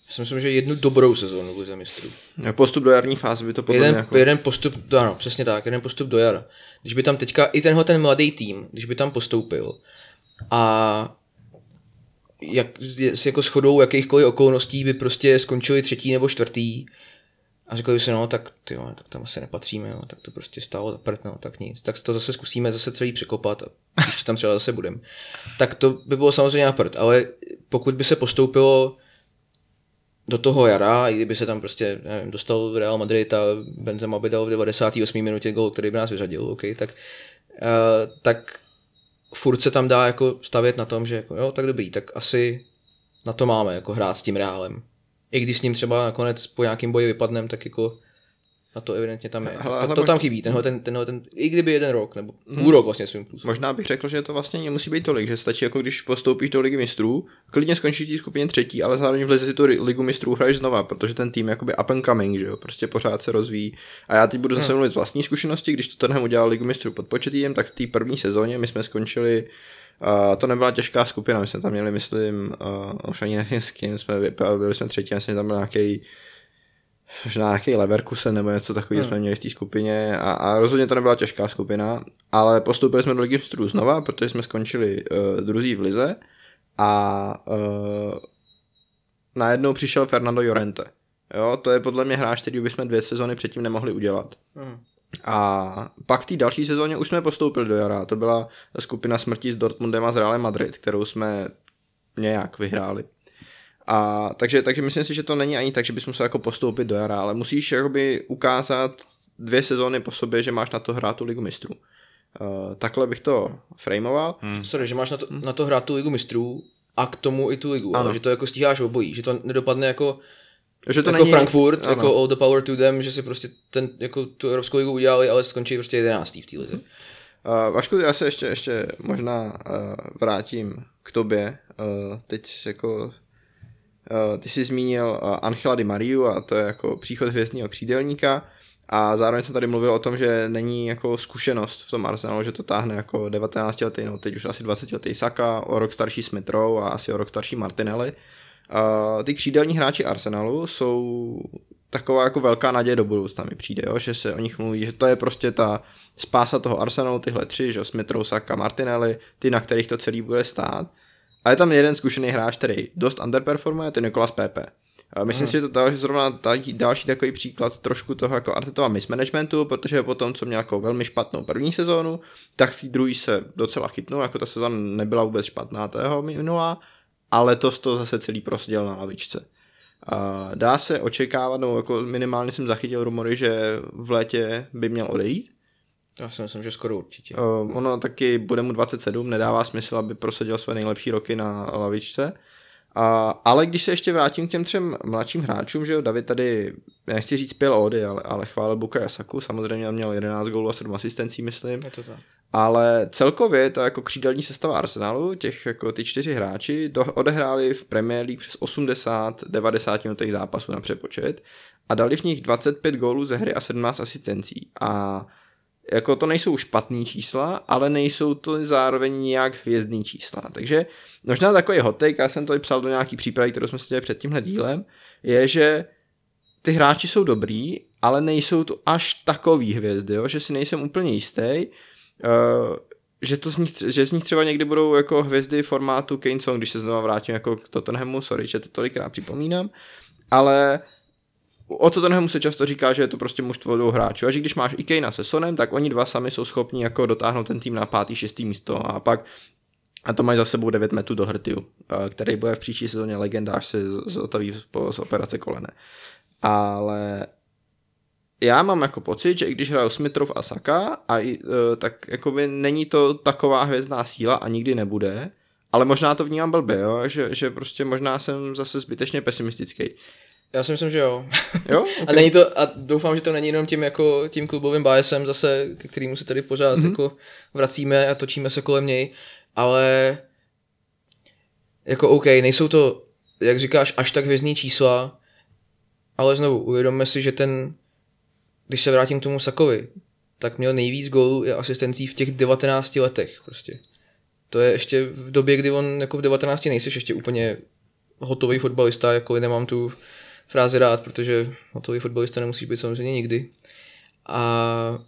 Já si myslím, že jednu dobrou sezónu v Lize mistrů. Postup do jarní fáze by to podle jeden, jako... jeden postup, ano, přesně tak, jeden postup do jara. Když by tam teďka i tenhle ten mladý tým, když by tam postoupil a jak, s jako shodou jakýchkoliv okolností by prostě skončili třetí nebo čtvrtý a řekli by si, no tak, ty vole, tak tam asi nepatříme, no, tak to prostě stálo za prd, no, tak nic. Tak to zase zkusíme zase celý překopat a příště tam třeba zase budem. Tak to by bylo samozřejmě na prd, ale pokud by se postoupilo do toho jara, i kdyby se tam prostě nevím, dostal Real Madrid a Benzema by dal v 98. minutě gol, který by nás vyřadil, okay, tak, uh, tak furt se tam dá jako stavět na tom, že jako, jo, tak dobrý, tak asi na to máme, jako hrát s tím Reálem. I když s ním třeba nakonec po nějakém boji vypadnem, tak jako na to evidentně tam je. Hele, to, hele, to tam chybí, tenhle ten, tenhle ten, i kdyby jeden rok, nebo půl rok vlastně svým způsobem. Možná bych řekl, že to vlastně nemusí být tolik, že stačí jako když postoupíš do ligy mistrů, klidně skončíš v té skupině třetí, ale zároveň v lize si tu ligu mistrů hraješ znova, protože ten tým je jakoby up and coming, že jo, prostě pořád se rozvíjí. A já teď budu zase mluvit z vlastní zkušenosti, když to tenhle udělal ligu mistrů pod početím, tak v té první sezóně my jsme skončili Uh, to nebyla těžká skupina, my jsme tam měli, myslím, uh, už ani nevím s kým jsme byli jsme třetí, myslím, tam byl nějaký možná nějaký Leverkusen nebo něco takového hmm. jsme měli v té skupině a, a rozhodně to nebyla těžká skupina, ale postoupili jsme do ligy mistrů znova, protože jsme skončili uh, druzí v lize a uh, najednou přišel Fernando Llorente. Jo, to je podle mě hráč, který bychom dvě sezony předtím nemohli udělat. Hmm. A pak v té další sezóně už jsme postoupili do jara. To byla skupina smrti s Dortmundem a s Realem Madrid, kterou jsme nějak vyhráli. A takže, takže myslím si, že to není ani tak, že bys musel jako postoupit do jara, ale musíš jakoby ukázat dvě sezóny po sobě, že máš na to hrát tu ligu mistrů. Uh, takhle bych to frameoval. Sorry, že máš na to, na to hrát tu ligu mistrů, a k tomu i tu ligu, Ano. ale že to jako stíháš obojí, že to nedopadne jako, Že to jako není, Frankfurt, ano. jako all the power to them, že si prostě ten, jako tu Evropskou ligu udělali, ale skončí prostě 11. v té lize. Uh, Vašku, já se ještě, ještě možná uh, vrátím k tobě. Uh, teď jako ty jsi zmínil uh, Angela Di Mariu a to je jako příchod hvězdního křídelníka a zároveň jsem tady mluvil o tom, že není jako zkušenost v tom Arsenalu, že to táhne jako 19 letý, no teď už asi 20 letý Saka, o rok starší Smith Rowe a asi o rok starší Martinelli. Uh, ty křídelní hráči Arsenalu jsou taková jako velká naděje do budoucna mi přijde, jo? že se o nich mluví, že to je prostě ta spása toho Arsenalu, tyhle tři, že jo, Smith, Rowe, Saka, Martinelli, ty, na kterých to celý bude stát. A je tam jeden zkušený hráč, který dost underperformuje, to je Nikolas Pepe. Myslím si, že to je zrovna další takový příklad trošku toho jako Artetova mismanagementu, protože po tom, co měl jako velmi špatnou první sezónu, tak v té druhé se docela chytnul, jako ta sezóna nebyla vůbec špatná tého minulá, a letos to zase celý proseděl na lavičce. Dá se očekávat, nebo jako minimálně jsem zachytil rumory, že v létě by měl odejít. Já si myslím, že skoro určitě. Uh, ono taky bude mu 27, nedává smysl, aby prosadil své nejlepší roky na lavičce. A, ale když se ještě vrátím k těm třem mladším hráčům, že jo, David tady, nechci říct pil ody, ale, ale chválil Buka Jasaku, samozřejmě měl 11 gólů a 7 asistencí, myslím. Je to tak. Ale celkově ta jako křídelní sestava Arsenalu, těch jako ty čtyři hráči, do, odehráli v Premier League přes 80-90 minutových zápasů na přepočet a dali v nich 25 gólů ze hry a 17 asistencí. A jako to nejsou špatný čísla, ale nejsou to zároveň nějak hvězdný čísla. Takže možná takový hot take, já jsem to i psal do nějaký přípravy, kterou jsme si dělali před tímhle dílem, je, že ty hráči jsou dobrý, ale nejsou to až takový hvězdy, jo? že si nejsem úplně jistý, Uh, že, to z nich, že z nich třeba někdy budou jako hvězdy formátu Kane Song, když se znovu vrátím jako k Tottenhamu, sorry, že to tolikrát připomínám, ale o Tottenhamu se často říká, že je to prostě mužstvo dvou hráčů a že když máš i Kanea se Sonem, tak oni dva sami jsou schopni jako dotáhnout ten tým na pátý, šestý místo a pak a to mají za sebou 9 metrů do hrtiu, eh, který bude v příští sezóně legenda, až se zotaví z, operace kolene. Ale já mám jako pocit, že i když hrajou Smitrov a Saka, a i, e, tak jakoby není to taková hvězdná síla a nikdy nebude, ale možná to vnímám blbě, jo? Že, že prostě možná jsem zase zbytečně pesimistický. Já si myslím, že jo. Jo? A není to, a doufám, že to není jenom tím jako tím klubovým biasem zase, ke kterému se tady pořád mm-hmm. jako vracíme a točíme se kolem něj, ale jako OK, nejsou to, jak říkáš, až tak hvězdný čísla, ale znovu uvědomme si, že ten, když se vrátím k tomu Sakovi, tak měl nejvíc gólů a asistencí v těch 19 letech prostě. To je ještě v době, kdy on jako v 19 nejseš ještě úplně hotový fotbalista, jako nemám tu frázi rád, protože hotový fotbalista nemusíš být samozřejmě nikdy. A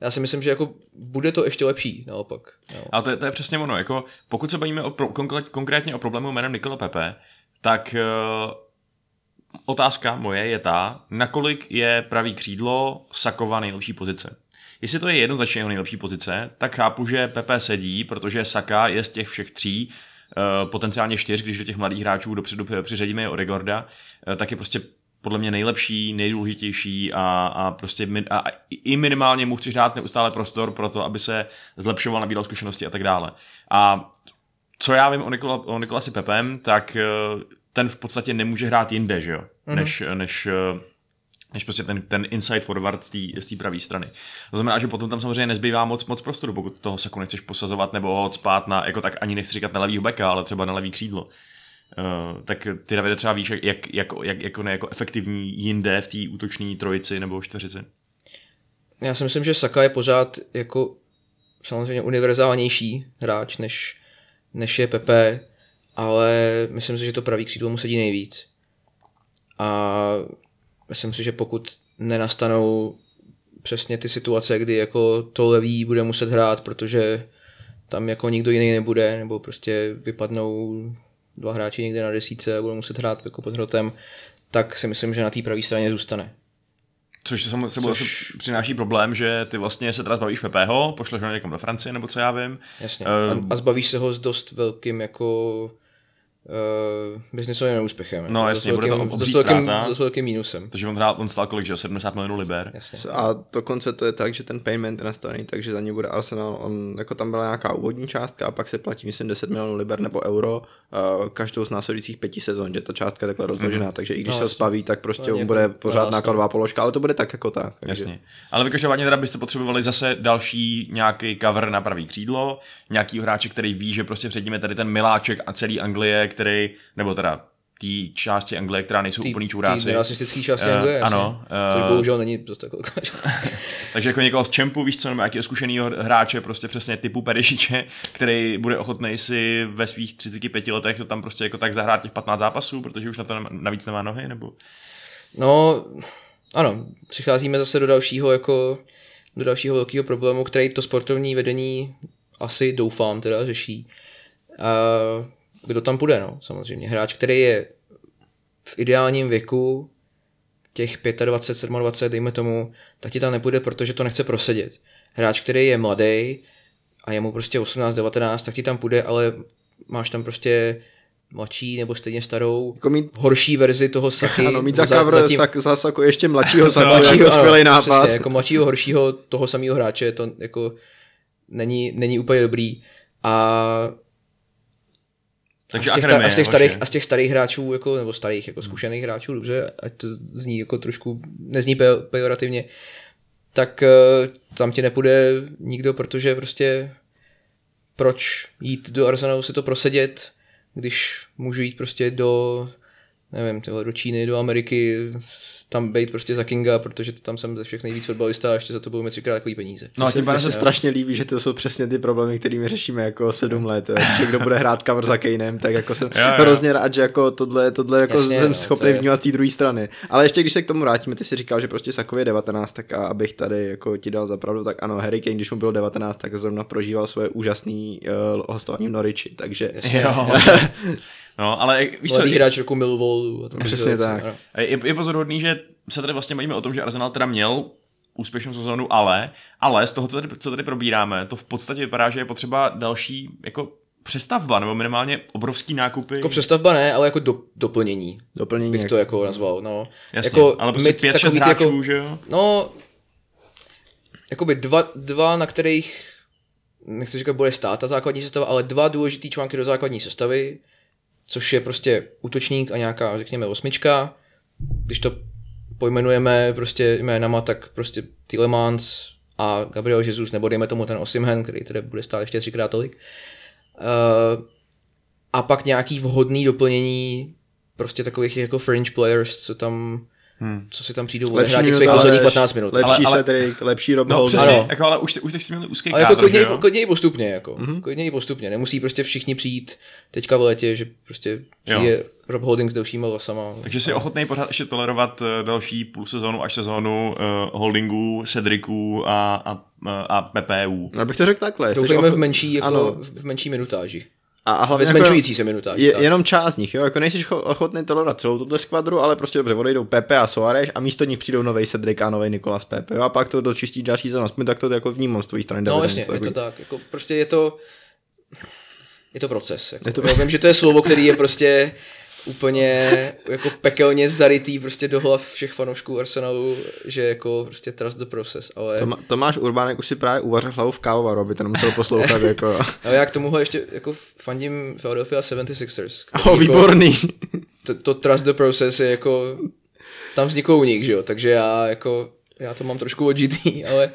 já si myslím, že jako bude to ještě lepší, naopak. Jo. Ale to je, to je přesně ono, jako pokud se bavíme o pro, konkrét, konkrétně o problému jménem Nikola Pepe, tak uh, otázka moje je ta, nakolik je pravý křídlo Sakova nejlepší pozice. Jestli to je jednoznačně jeho nejlepší pozice, tak chápu, že Pepe sedí, protože Saka je z těch všech tří, potenciálně čtyř, když do těch mladých hráčů dopředu přiřadíme i Oregorda, uh, tak je prostě podle mě nejlepší, nejdůležitější a, a prostě min, a, a i minimálně mu chci dát neustále prostor pro to, aby se zlepšoval, nabídal zkušenosti a tak dále. A co já vím o, Nikola, o Nikolasi Pepem, tak eh, ten v podstatě nemůže hrát jinde, že jo, mm-hmm. než, než eh, než prostě ten, ten inside forward z té pravé strany. To znamená, že potom tam samozřejmě nezbývá moc, moc prostoru, pokud toho Saku nechceš posazovat nebo ho spát na, jako tak ani nechci říkat na levýho beka, ale třeba na levý křídlo. Uh, tak ty Davide třeba víš, jak, jak, jak, jak, jako, ne, jako efektivní jinde v té útoční trojici nebo čtveřici. Já si myslím, že Saka je pořád jako samozřejmě univerzálnější hráč, než, než je Pepe, ale myslím si, že to pravý křídlo mu sedí nejvíc. A myslím si, že pokud nenastanou přesně ty situace, kdy jako to levý bude muset hrát, protože tam jako nikdo jiný nebude, nebo prostě vypadnou dva hráči někde na desíce a budou muset hrát jako pod hrotem, tak si myslím, že na té pravé straně zůstane. Což se sebou Což- přináší problém, že ty vlastně se teda zbavíš Pepeho, pošleš ho někam do Francie, nebo co já vím. Jasně. Ehm. A, a zbavíš se ho s dost velkým jako uh, biznisovým neúspěchem. No, Jako jasně, bude to obří s velkým, ztráta. s velkým mínusem. Takže on, hrál, on stál kolik, že jo? 70 milionů liber. Jasně. A dokonce to je tak, že ten payment je nastavený, takže za ně bude Arsenal, on, jako tam byla nějaká úvodní částka a pak se platí, myslím, 10 milionů liber nebo euro uh, každou z následujících pěti sezon, že ta částka je takhle rozložená, Mhm. takže i když No, se ho jasně. spaví, tak prostě No, on bude pořád balast, nákladová položka, ale to bude tak jako tak. Takže. Jasně. Ale vy každopádně teda byste potřebovali zase další nějaký cover na pravý křídlo, nějaký hráče, který ví, že prostě před ním je tady ten miláček a celý Anglie, který, nebo teda té části Anglie, která nejsou úplný čuráci. Tý rasistický části Anglie, jasně. ano, Což bohužel není dost taková Takže jako někoho z čempu, víš co, nebo nějakého zkušeného hráče, prostě přesně typu Perišiče, který bude ochotný si ve svých 35 letech to tam prostě jako tak zahrát těch 15 zápasů, protože už na to navíc nemá nohy, nebo... No, ano, přicházíme zase do dalšího jako do dalšího velkého problému, který to sportovní vedení asi doufám teda řeší. A kdo tam půjde, no, samozřejmě. Hráč, který je v ideálním věku, těch 25, 27, dejme tomu, tak ti tam nepůjde, protože to nechce prosedět. Hráč, který je mladý a je mu prostě 18, 19, tak ti tam půjde, ale máš tam prostě mladší nebo stejně starou, Jako mít, horší verzi toho Saky. ano, mít za cover zatím- sak, za ještě mladšího Saku, mladšího, jako skvělý nápad. Přesně, jako mladšího, horšího toho samého hráče, to jako není, není úplně dobrý. A Takže a z těch, akademie, a z těch, starých, a z těch starých hráčů, jako, nebo starých, jako zkušených hráčů, dobře, ať to zní jako trošku, nezní pe- pejorativně, tak eh, tam ti nepůjde nikdo, protože prostě proč jít do Arsenalu si to prosedět, když můžu jít prostě do nevím, tyhle, do Číny, do Ameriky, tam být prostě za Kinga, protože tam jsem ze všech nejvíc fotbalista a ještě za to budou mít třikrát takový peníze. No a tím pádem se se strašně líbí, že to jsou přesně ty problémy, kterými řešíme jako sedm let. Že kdo bude hrát cover za Kanem, tak jako jsem Jo, jo. hrozně rád, že jako tohle, tohle jako Jasně, jsem no, schopný to je- vnímat z té druhé strany. Ale ještě když se k tomu vrátíme, ty si říkal, že prostě Sakově 19, tak a abych tady jako ti dal zapravdu, tak ano, Harry Kane, když mu bylo 19, tak zrovna prožíval svoje úžasný uh, hostování v Norwichi, takže Jo. No, ale víš co, Mladý hráč roku Millwallu. A to Přesně tak. ano. je, je pozoruhodný, že se tady vlastně bavíme o tom, že Arsenal teda měl úspěšnou sezónu, ale, ale z toho, co tady, co tady probíráme, to v podstatě vypadá, že je potřeba další jako přestavba, nebo minimálně obrovský nákupy. Jako přestavba ne, ale jako do, doplnění. doplnění. Bych to jako nazval, no. Jasně, jako ale prostě mít pět, šest hráčů, jako, že jo? No, jakoby dva, dva, na kterých, nechci říkat, bude stát ta základní sestava, ale dva důležitý články do základní sestavy, což je prostě útočník a nějaká, řekněme, osmička. Když to pojmenujeme prostě jménama, tak prostě Tielemans a Gabriel Jesus, nebo dejme tomu ten Osimhen, který tedy bude stát ještě třikrát tolik. Uh, a pak nějaký vhodný doplnění prostě takových jako fringe players, co tam Hmm. co si tam přijdou Lepší odehrát těch svých posledních 15 minut. Lepší Ale- ale- Cedric, lepší Rob No Holding. přesně, Ano. jako, ale už, už teď jste měli úzký Ale jako kádr, klidně, že jo? klidně i postupně, jako. Mhm. Mm-hmm. Klidně i postupně. Nemusí prostě všichni přijít teďka v létě, že prostě Jo. přijde Rob Holding s delšíma vlasama. Takže si ochotný pořád ještě tolerovat eh, další půl sezónu až sezónu uh, holdingů, Cedriců a, a, a PPU. No, bych to řekl takhle. Doufejme ochot- v menší, jako, Ano. v v menší minutáži. A, a hlavně jako, zmenšující se minutáži. je, tak. jenom část z nich, jo, jako nejsi cho- ochotný tolerovat celou tuto skvadru, ale prostě dobře, odejdou Pepe a Soares a místo nich přijdou nový Cedric a nový Nikolas Pepe, jo, a pak to dočistí další sezónu, aspoň tak to jako vnímám z tvojí strany. No jasně, je to tak. Jako, prostě je to, je to proces. Jako. Je to- Já vím, že to je slovo, který je prostě úplně jako pekelně zarytý prostě do hlav všech fanoušků Arsenalu, že jako prostě trust the process, ale... Toma, Tomáš Urbánek už si právě uvařil hlavu v kávovaru, aby to nemusel poslouchat, jako. Ale já k tomuhle ještě jako fandím Philadelphia 76ers. který Oh, jako, výborný. to, to trust the process je jako, tam vznikl unik, že jo, takže já jako, já to mám trošku odžitý, ale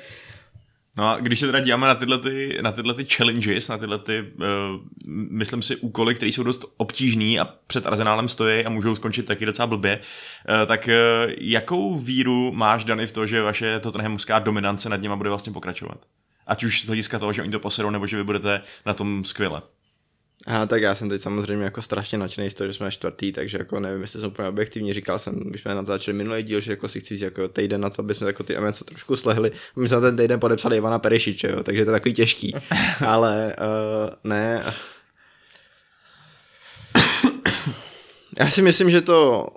No a když se teda díváme na tyhle, ty, na tyhle ty challenges, na tyhle ty, uh, myslím si, úkoly, které jsou dost obtížný a před Arsenálem stojí a můžou skončit taky docela blbě, uh, tak uh, jakou víru máš, Dany, v to, že vaše Tottenhamská dominance nad nima bude vlastně pokračovat? Ať už z hlediska toho, že oni to poserou, nebo že vy budete na tom skvěle. A tak já jsem teď samozřejmě jako strašně nadšený z toho, že jsme čtvrtý, takže jako nevím, jestli jsem úplně objektivní. Říkal jsem, když jsme na to začali minulý díl, že jako si chci jako týden na to, aby jsme jako ty emoce trošku slehli. My jsme ten týden podepsali Ivana Perišiče, jo, takže to je takový těžký. Ale uh, ne. Já si myslím, že to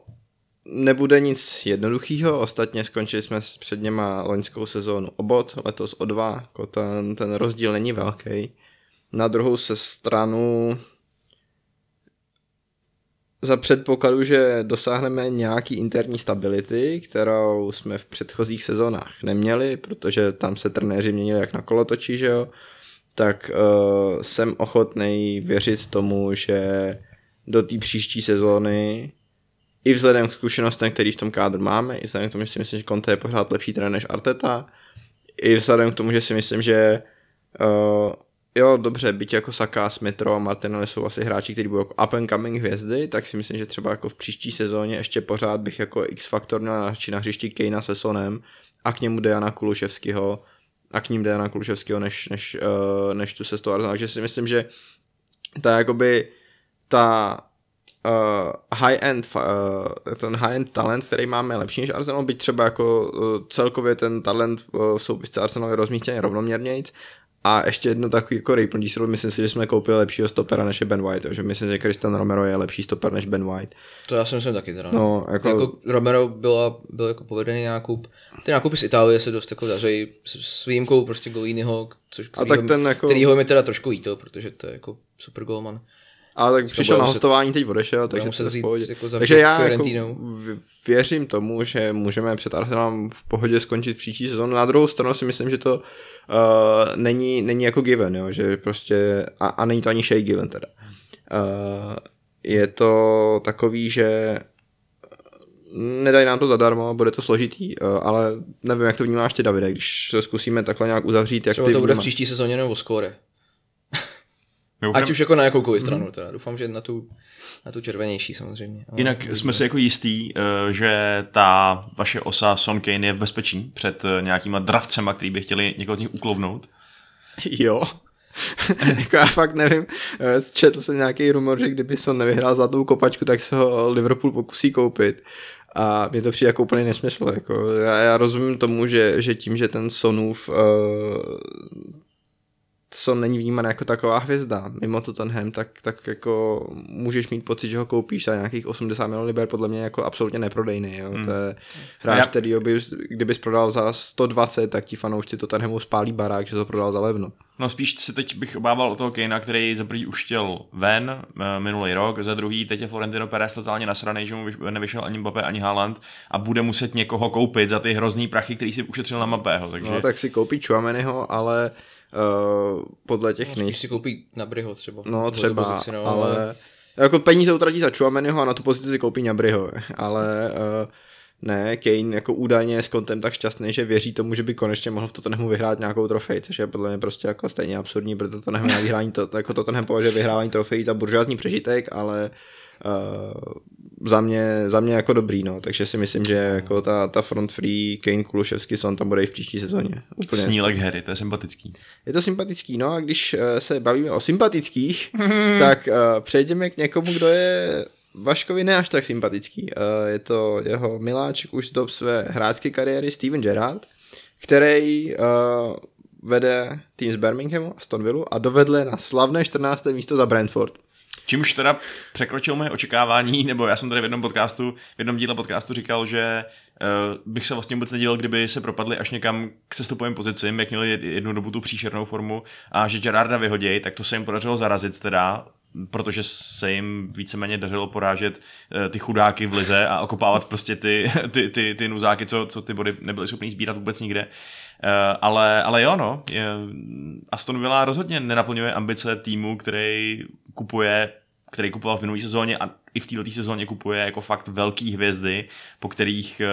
nebude nic jednoduchého. Ostatně skončili jsme s před něma loňskou sezónu o bod, letos o dva. Jako ten, ten rozdíl není velký. Na druhou se stranu za předpokladu, že dosáhneme nějaký interní stability, kterou jsme v předchozích sezónách neměli, protože tam se trenéři měnili jak na kolotoči, že jo, tak uh, jsem ochotný věřit tomu, že do té příští sezóny i vzhledem k zkušenostem, který v tom kádru máme, i vzhledem k tomu, že si myslím, že Conte je pořád lepší trenér než Arteta, i vzhledem k tomu, že si myslím, že uh, jo, dobře, byť jako Saka, Smitro a Martinelli jsou asi hráči, kteří budou jako up and coming hvězdy, tak si myslím, že třeba jako v příští sezóně ještě pořád bych jako X-faktor měl na, na hřišti Kejna se Sonem a k němu Dejana Kuluševského a k ním Dejana Kuluševského než, než, uh, než tu sestu Arsenal. Takže si myslím, že ta jakoby ta uh, high-end, uh, ten high-end talent, který máme, lepší než Arsenal, byť třeba jako uh, celkově ten talent uh, v soupisce Arsenal je rozmístěný rovnoměrnějc, a ještě jedno takový jako rejpnutí si, myslím si, že jsme koupili lepšího stopera než je Ben White, že myslím, že Christian Romero je lepší stoper než Ben White. To já si myslím taky teda. No, jako, jako Romero byla, byl jako povedený nákup. Ty nákupy z Itálie se dost jako daří s výjimkou prostě Goliniho, což A tak ten jako- kterýho mi teda trošku líto, protože to je jako super golman. a tak přišel na hostování, teď odešel, takže to v pohodě. jako takže já jako věřím tomu, že můžeme před Arsenalem v pohodě skončit příští sezónu. Na druhou stranu si myslím, že to uh, není, není jako given, jo? že prostě, a, a není to ani shake given teda. Uh, je to takový, že nedají nám to zadarmo, bude to složitý, ale nevím, jak to vnímáš ty, Davide, když se zkusíme takhle nějak uzavřít, jak Třeba ty to bude v vnímáš. příští sezóně nebo skóre. Mimochodem, Ať už jako na jakoukoliv stranu, teda. Doufám, že na tu, na tu červenější samozřejmě. Ale Jinak jsme si jako jistý, eh, že ta vaše osa Son Kane je v bezpečí před eh, nějakýma dravcema, který by chtěli někoho z nich uklovnout. Jo. jako já fakt nevím, eh, četl jsem nějaký rumor, že kdyby Son nevyhrál zlatou kopačku, tak se ho Liverpool pokusí koupit. A mě to přijde jako úplně nesmysl. Jako já, já rozumím tomu, že, že tím, že ten Sonův uh, Son není vnímán jako taková hvězda. Mimo to Tottenham, tak, tak jako můžeš mít pocit, že ho koupíš za nějakých 80 milionů liber, podle mě jako absolutně neprodejný. Jo? Hmm. To je hráč, Já- který by, kdybys prodal za 120, tak ti fanoušci Tottenhamu spálí barák, že to prodal za levno. No spíš si teď bych obával o toho Kanea, který za prvý už chtěl ven eh, minulý rok, za druhý teď je Florentino Perez totálně nasranej, že mu vyš- nevyšel ani Mbappé, ani Haaland a bude muset někoho koupit za ty hrozný prachy, který si ušetřil na Mbappého, takže... No tak si koupí Chouameniho, ale uh, podle těch nej... si koupí na Bryho třeba. No třeba, pozici, no, ale... Jako peníze utratí za Chouameniho a na tu pozici si koupí Gnabryho, ale uh, ne, Kane jako údajně je s kontem tak šťastný, že věří tomu, že by konečně mohl v Tottenhamu vyhrát nějakou trofej, což je podle mě prostě jako stejně absurdní, protože Tottenham na vyhrání to, jako Tottenham považuje vyhrávání trofejí za buržoázní přežitek, ale uh, za mě, za mě jako dobrý, no, takže si myslím, že jako ta, ta front free Kane, Kuluševský, Son tam bude i v příští sezóně. Úplně Snílek Harry, to je sympatický. je to sympatický, no a když eh, se bavíme o sympatických, tak uh, přejdeme k někomu, kdo je Vaškovi ne až tak sympatický. Uh, je to jeho miláček už z dob své hráčské kariéry Steven Gerrard, který uh, vede tým z Birminghamu a Stonvillu a dovedle na slavné 14. místo za Brentford. Čímž teda překročil moje očekávání, nebo já jsem tady v jednom podcastu, v jednom díle podcastu říkal, že uh, bych se vlastně vůbec nedíval, kdyby se propadli až někam k sestupovým pozicím, jak měli jed- jednu dobu tu příšernou formu a že Gerarda vyhodějí, tak to se jim podařilo zarazit teda, protože se jim víceméně dařilo porážet eh, ty chudáky v lize a okopávat prostě ty, ty, ty, ty nuzáky, co, co ty body nebyly schopný sbírat vůbec nikde. Eh, ale, ale jo, no, Aston Villa rozhodně nenaplňuje ambice týmu, který kupuje který kupoval v minulé sezóně a i v této sezóně kupuje jako fakt velký hvězdy, po kterých eh,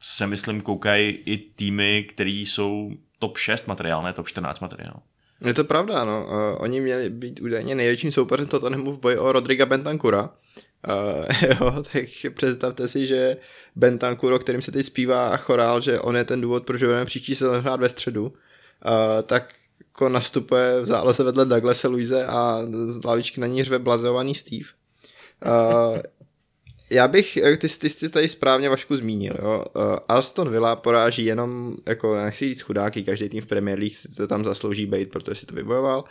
se myslím koukají i týmy, který jsou top 6 materiál, ne top 14 materiál. Je to pravda, no. Uh, oni měli být údajně největším soupeřem Tottenhamu v boji o Rodriga Bentancura. Uh, jo, tak představte si, že Bentancur, o kterým se teď zpívá a chorál, že on je ten důvod, proč budeme příští sezónu hrát ve středu, uh, tak jako nastupuje v záloze vedle Douglasa Luise a z lavičky na ní řve blazovaný Steve. Uh, já bych, eh, ty, ty jsi tady správně Vašku zmínil, jo. Uh, Aston Villa poráží jenom, jako nechci říct chudáky, každý tým v Premier League si to tam zaslouží být, protože si to vybojoval,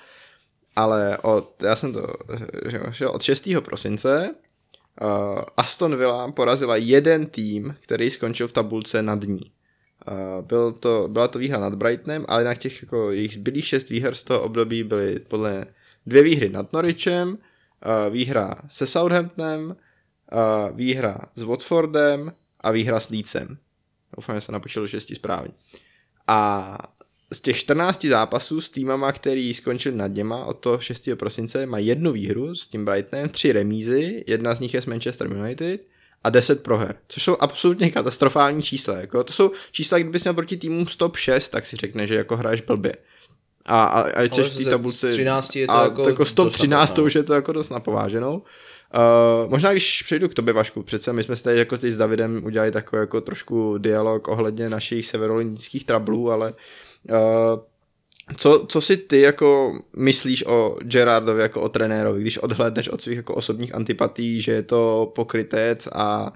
ale od, já jsem to, že od 6. prosince uh, Aston Villa porazila jeden tým, který skončil v tabulce nad ní. Byl to, byla to výhra nad Brightonem, ale na těch jako jejich zbylých šest výher z toho období byly podle dvě výhry nad Norwichem, výhra se Southamptonem, výhra s Watfordem a výhra s Leedsem. Doufám, že se napočilo šesti správně. A z těch 14 zápasů s týmama, který skončil nad něma od toho 6. prosince, má jednu výhru s tím Brightonem, tři remízy, jedna z nich je s Manchester United a 10 proher, což jsou absolutně katastrofální čísla. Jako, to jsou čísla, kdybys měl proti týmům stop 6, tak si řekne, že jako hraješ blbě. A, a, a češ v té tabulce... 13 je to a jako jako stop dost 13 to už je to jako dost napováženou. Uh, možná když přejdu k tobě, Vašku, přece my jsme si tady jako teď s Davidem udělali takový jako trošku dialog ohledně našich severolinických trablů, ale uh, co, co si ty jako myslíš o Gerardovi jako o trenérovi, když odhlédneš od svých jako osobních antipatí, že je to pokrytec a, a,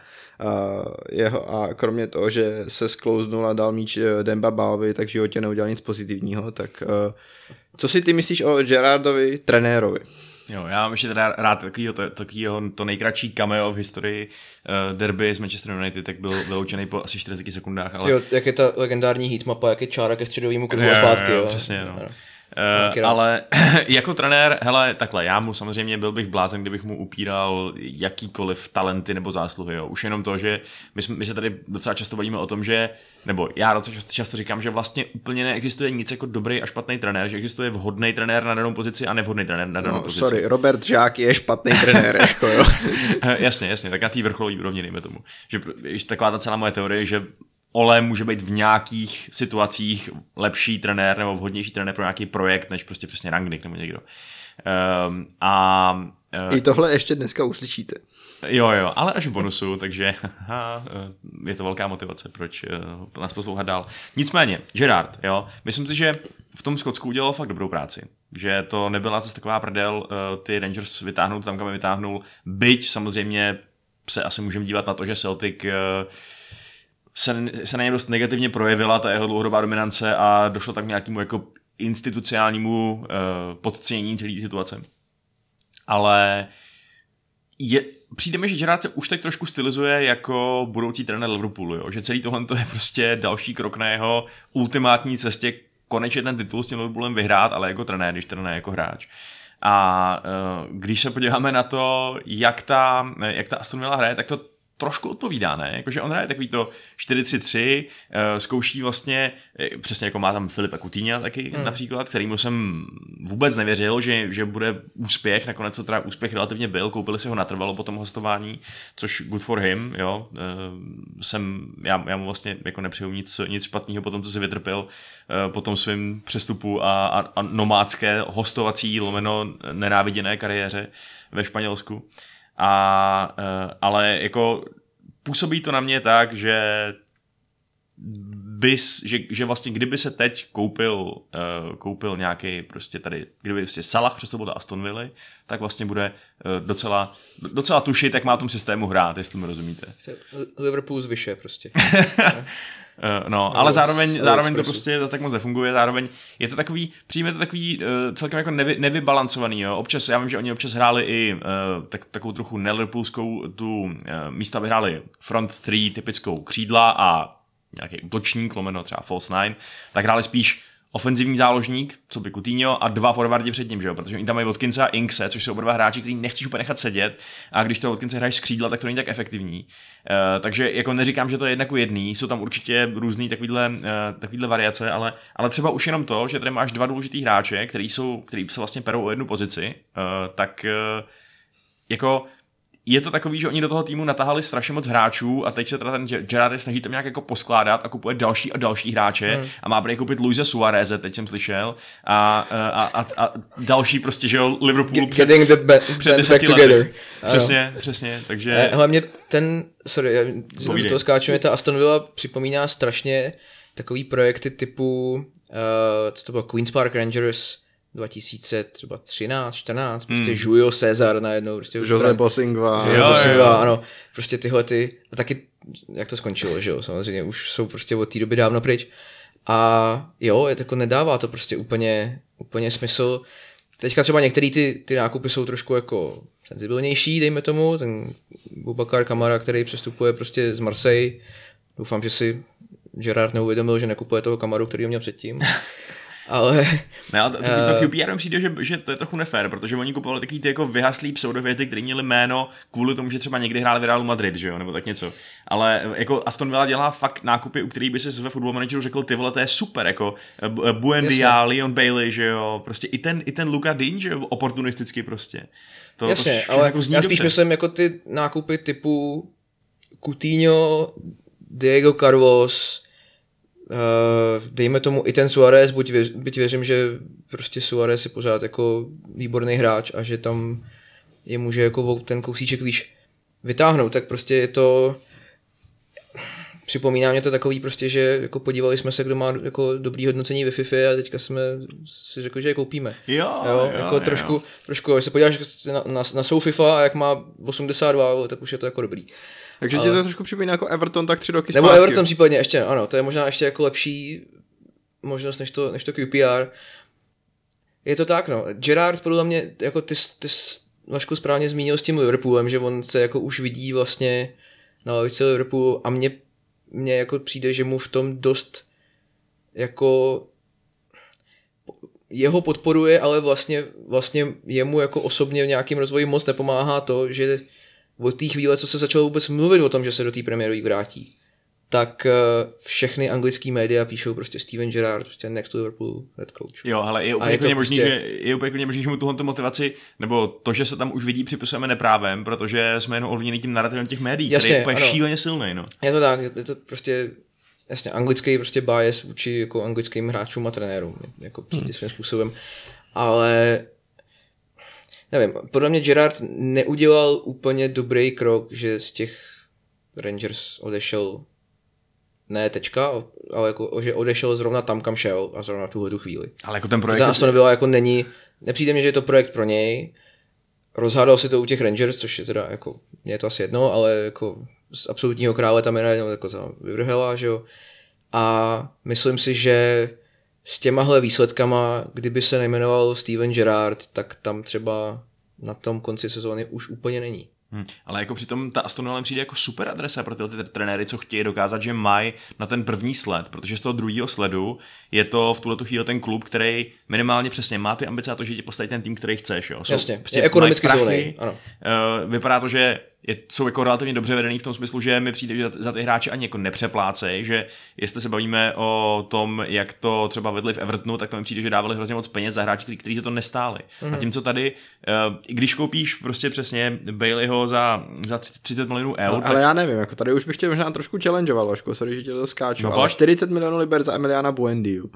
jeho, a kromě toho, že se sklouznul a dal míč eh, Demba Baovi, tak v životě neudělal nic pozitivního, tak uh, co si ty myslíš o Gerardovi trenérovi? Jo, já mám ještě teda rád takovýho, to, takovýho to nejkratší cameo v historii uh, derby s Manchester United, tak byl vyloučený po asi 40 sekundách, ale Jo, jak je ta legendární heatmapa, jak je čára ke středovému kruhu Jo, a jo, zpátky, jo, jo. přesně, no. Ano. Uh, ale jako trenér, hele, takhle, já mu samozřejmě byl bych blázen, kdybych mu upíral jakýkoliv talenty nebo zásluhy, jo. Už jenom to, že my, jsme, my se tady docela často bavíme o tom, že, nebo já docela často, často říkám, že vlastně úplně neexistuje nic jako dobrý a špatný trenér, že existuje vhodný trenér na danou pozici a nevhodný trenér na danou No, pozici. sorry, Robert Žák je špatný trenér, jako jo. Eh, jasně, jasně, tak na té vrcholové úrovni, dejme tomu. Že taková ta celá moje teorie, že Ole může být v nějakých situacích lepší trenér nebo vhodnější trenér pro nějaký projekt, než prostě přesně Rangnick nebo někdo. Um, a uh, I tohle ještě dneska uslyšíte. jo, jo, ale až v bonusu, takže haha, eh, je to velká motivace, proč uh, nás poslouchat dál. Nicméně, Gerard, jo, myslím si, že v tom Skotsku udělal fakt dobrou práci. Že to nebyla zase taková prdel, uh, ty Rangers vytáhnout tam, kam je vytáhnul, byť samozřejmě se asi můžeme dívat na to, že Celtic uh, se, se na něm dost negativně projevila ta jeho dlouhodobá dominance a došlo tak nějakému jako institucionálnímu uh, podcenění celé situace. Ale je, přijde mi, že Gerard se už tak trošku stylizuje jako budoucí trenér Liverpoolu, jo? že celý tohle to je prostě další krok na jeho ultimátní cestě konečně ten titul s tím Liverpoolem vyhrát, ale jako trenér, když ne jako hráč. A uh, když se podíváme na to, jak ta, jak ta Aston Villa hraje, tak to trošku odpovídá, ne? Jakože on hraje takový to 4-3-3, uh, zkouší vlastně, eh, přesně jako má tam Filipa Coutinho taky hmm. například, kterýmu jsem vůbec nevěřil, že, že bude úspěch, nakonec to teda úspěch relativně byl, koupili si ho natrvalo po tom hostování, což good for him, jo, uh, jsem, já, já mu vlastně jako nepřeju nic, nic špatného po tom, co si vytrpěl po tom svém přestupu a, a, a nomádské hostovací lomeno nenáviděné kariéře ve Španělsku. A, uh, ale jako působí to na mě tak, že bys, že, že vlastně kdyby se teď koupil, uh, koupil nějaký prostě tady, kdyby prostě Salah přestoupil do Aston Villa, tak vlastně bude uh, docela, docela tušit, jak má v tom systému hrát, jestli mi rozumíte. Liverpool zvyše prostě. Uh, no, ale zároveň, zároveň to prostě tak moc nefunguje, zároveň je to takový, přijme to takový uh, celkem jako nevy, nevybalancovaný, jo. Občas, já vím, že oni občas hráli i uh, tak, takovou trochu neliverpoolskou tu uh, místo, aby hráli front three, typickou křídla a nějaký útočník, lomeno třeba false nine, tak hráli spíš ofenzivní záložník, co by Coutinho, a dva forwardi před ním, že jo? protože oni tam mají Watkinsa a Inkse, což jsou oba dva hráči, který nechceš úplně nechat sedět, a když to Watkinse hraješ z křídla, tak to není tak efektivní. Uh, takže jako neříkám, že to je jedna ku jedný, jsou tam určitě různý takovýhle, uh, takovýhle variace, ale, ale třeba už jenom to, že tady máš dva důležitý hráče, který, jsou, který se vlastně perou o jednu pozici, uh, tak uh, jako je to takový, že oni do toho týmu natahali strašně moc hráčů a teď se teda ten Ge- Gerrard je snaží tam nějak jako poskládat a kupuje další a další hráče Hmm. a má prý koupit Luise Suareze, teď jsem slyšel, a, a, a, a další prostě, že jo, Liverpool před, Getting the ba- před back lety. together. Ano. Přesně, přesně, takže... Eh, Hlavně ten, sorry, já do toho skáču, ta Aston Villa připomíná strašně takový projekty typu, uh, co to bylo, Queen's Park Rangers 2000, třeba 13, 14, prostě Hmm. Julio Cesar najednou, prostě Jose Bosingva. Jo, jo, jo, jo, jo. ano, prostě tyhle ty, a taky, jak to skončilo, že jo, samozřejmě už jsou prostě od té doby dávno pryč. A jo, je to jako nedává to prostě úplně, úplně smysl. Teďka třeba některé ty, ty nákupy jsou trošku jako senzibilnější, dejme tomu, ten Bubakar Kamara, který přestupuje prostě z Marseille. Doufám, že si Gerard neuvědomil, že nekupuje toho Kamaru, který ho měl předtím. Ale Ne, ale to, to, Eh. to QPR mi přijde, že, že to je trochu nefér, protože oni kupovali takový ty jako vyhaslý pseudovězdy, který měli jméno kvůli tomu, že třeba někdy hráli v Realu Madrid, že jo, nebo tak něco. Ale eh, jako Aston Villa dělá fakt nákupy, u kterých by si ve football manageru řekl, ty vole, to je super, jako eh, Bu- Buendia, Leon Bailey, že jo, prostě i ten, i ten Luka Dean, že jo, oportunisticky prostě. To, Jasně, to všechno ale jako já spíš dobře. myslím jako ty nákupy typu Coutinho, Diego Carlos, dejme tomu i ten Suarez, buď věř, byť věřím, že prostě Suarez je pořád jako výborný hráč a že tam je může jako ten kousíček výš vytáhnout, tak prostě je to připomíná mě to takový prostě, že jako podívali jsme se, kdo má jako dobrý hodnocení ve FIFA a teďka jsme si řekli, že je koupíme. Jo, Jo, jo, jako jo. trošku, trošku, když se podíváš na, na, na Sou FIFA a jak má 82, tak už je to jako dobrý. Takže ti to trošku připomíná jako Everton tak tři roky Nebo zpátky. Everton případně ještě, ano, to je možná ještě jako lepší možnost než to, než to QPR. Je to tak, no. Gerard podle mě, jako ty, ty Vašku správně zmínil s tím Liverpoolem, že on se jako už vidí vlastně na lavici Liverpoolu a mně, mně jako přijde, že mu v tom dost jako jeho podporuje, ale vlastně, vlastně jemu jako osobně v nějakým rozvoji moc nepomáhá to, že od té chvíle, co se začalo vůbec mluvit o tom, že se do té Premier League vrátí, tak eh, všechny anglické média píšou prostě Steven Gerrard, prostě next Liverpool head coach. Jo, ale je úplně to klidně možný, prostě- že, je úplně klidně možný, že mu tuhle motivaci, nebo to, že se tam už vidí, připisujeme neprávem, protože jsme jenom ovlivněni tím narrativem těch médií, který Jasně, je úplně ano. šíleně silný, no. Je to tak, je to prostě jasně anglický prostě bias vůči jako anglickým hráčům a trenérům, jako Hmm. svým způsobem, ale nevím, podle mě Gerard neudělal úplně dobrý krok, že z těch Rangers odešel ne tečka, ale jako, že odešel zrovna tam, kam šel a zrovna tuhle tu chvíli. Ale jako ten Projekt... Ta Aston Villa jako není, nepřijde mi, že je to projekt pro něj, rozhádal si to u těch Rangers, což je teda jako, mě je to asi jedno, ale jako z absolutního krále tam je najednou jako za vyvrhela, že jo. A myslím si, že s těmahle výsledkama, kdyby se nejmenoval Steven Gerrard, tak tam třeba na tom konci sezóny už úplně není. Hm, ale jako přitom ta Aston Villa přijde jako super adresa pro ty trenéry, co chtějí dokázat, že mají na ten první sled, protože z toho druhého sledu je to v tuhle tu chvíli ten klub, který minimálně přesně má ty ambice a to, že ti postaví ten tým, který chceš. Jo. Jsou, Jasně, prostě je ekonomicky zvolený, ano. Uh, vypadá to, že je, jsou jako relativně dobře vedený v tom smyslu, že mi přijde, že za, ty hráče ani jako nepřeplácej, že jestli se bavíme o tom, jak to třeba vedli v Evertonu, tak to mi přijde, že dávali hrozně moc peněz za hráči, který, kteří se to nestáli. Mm-hmm. Mhm. A tím, co tady, i když koupíš prostě přesně Baileyho za, za 30 milionů eur, Ale, tak ale já nevím, jako tady už bych tě možná trošku challengeoval, Vašku, sorry, že tě to skáču, No no, ale pojď. 40 milionů liber za Emiliana Buendiu. Uh,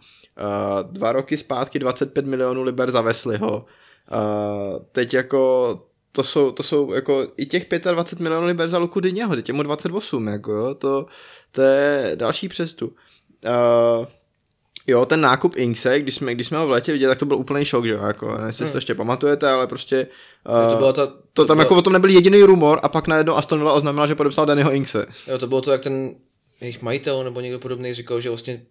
dva roky zpátky 25 milionů liber za Wesleyho. Uh, teď jako to jsou, to jsou jako i těch 25 milionů liber za Luku Dyněho, teď je mu 28, jako jo, to, to je další přestup. Uh, Jo, ten nákup Inkse, když jsme, když jsme ho v létě viděli, tak to byl úplný šok, že jo, jako, nevím, jestli si to ještě pamatujete, ale prostě uh, to byla ta, to tam byla- jako o tom nebyl jediný rumor a pak najednou Aston Villa oznámila, že podepsal Dannyho Inkse. Jo, to bylo to, jak ten jejich majitel nebo někdo podobný říkal, že vlastně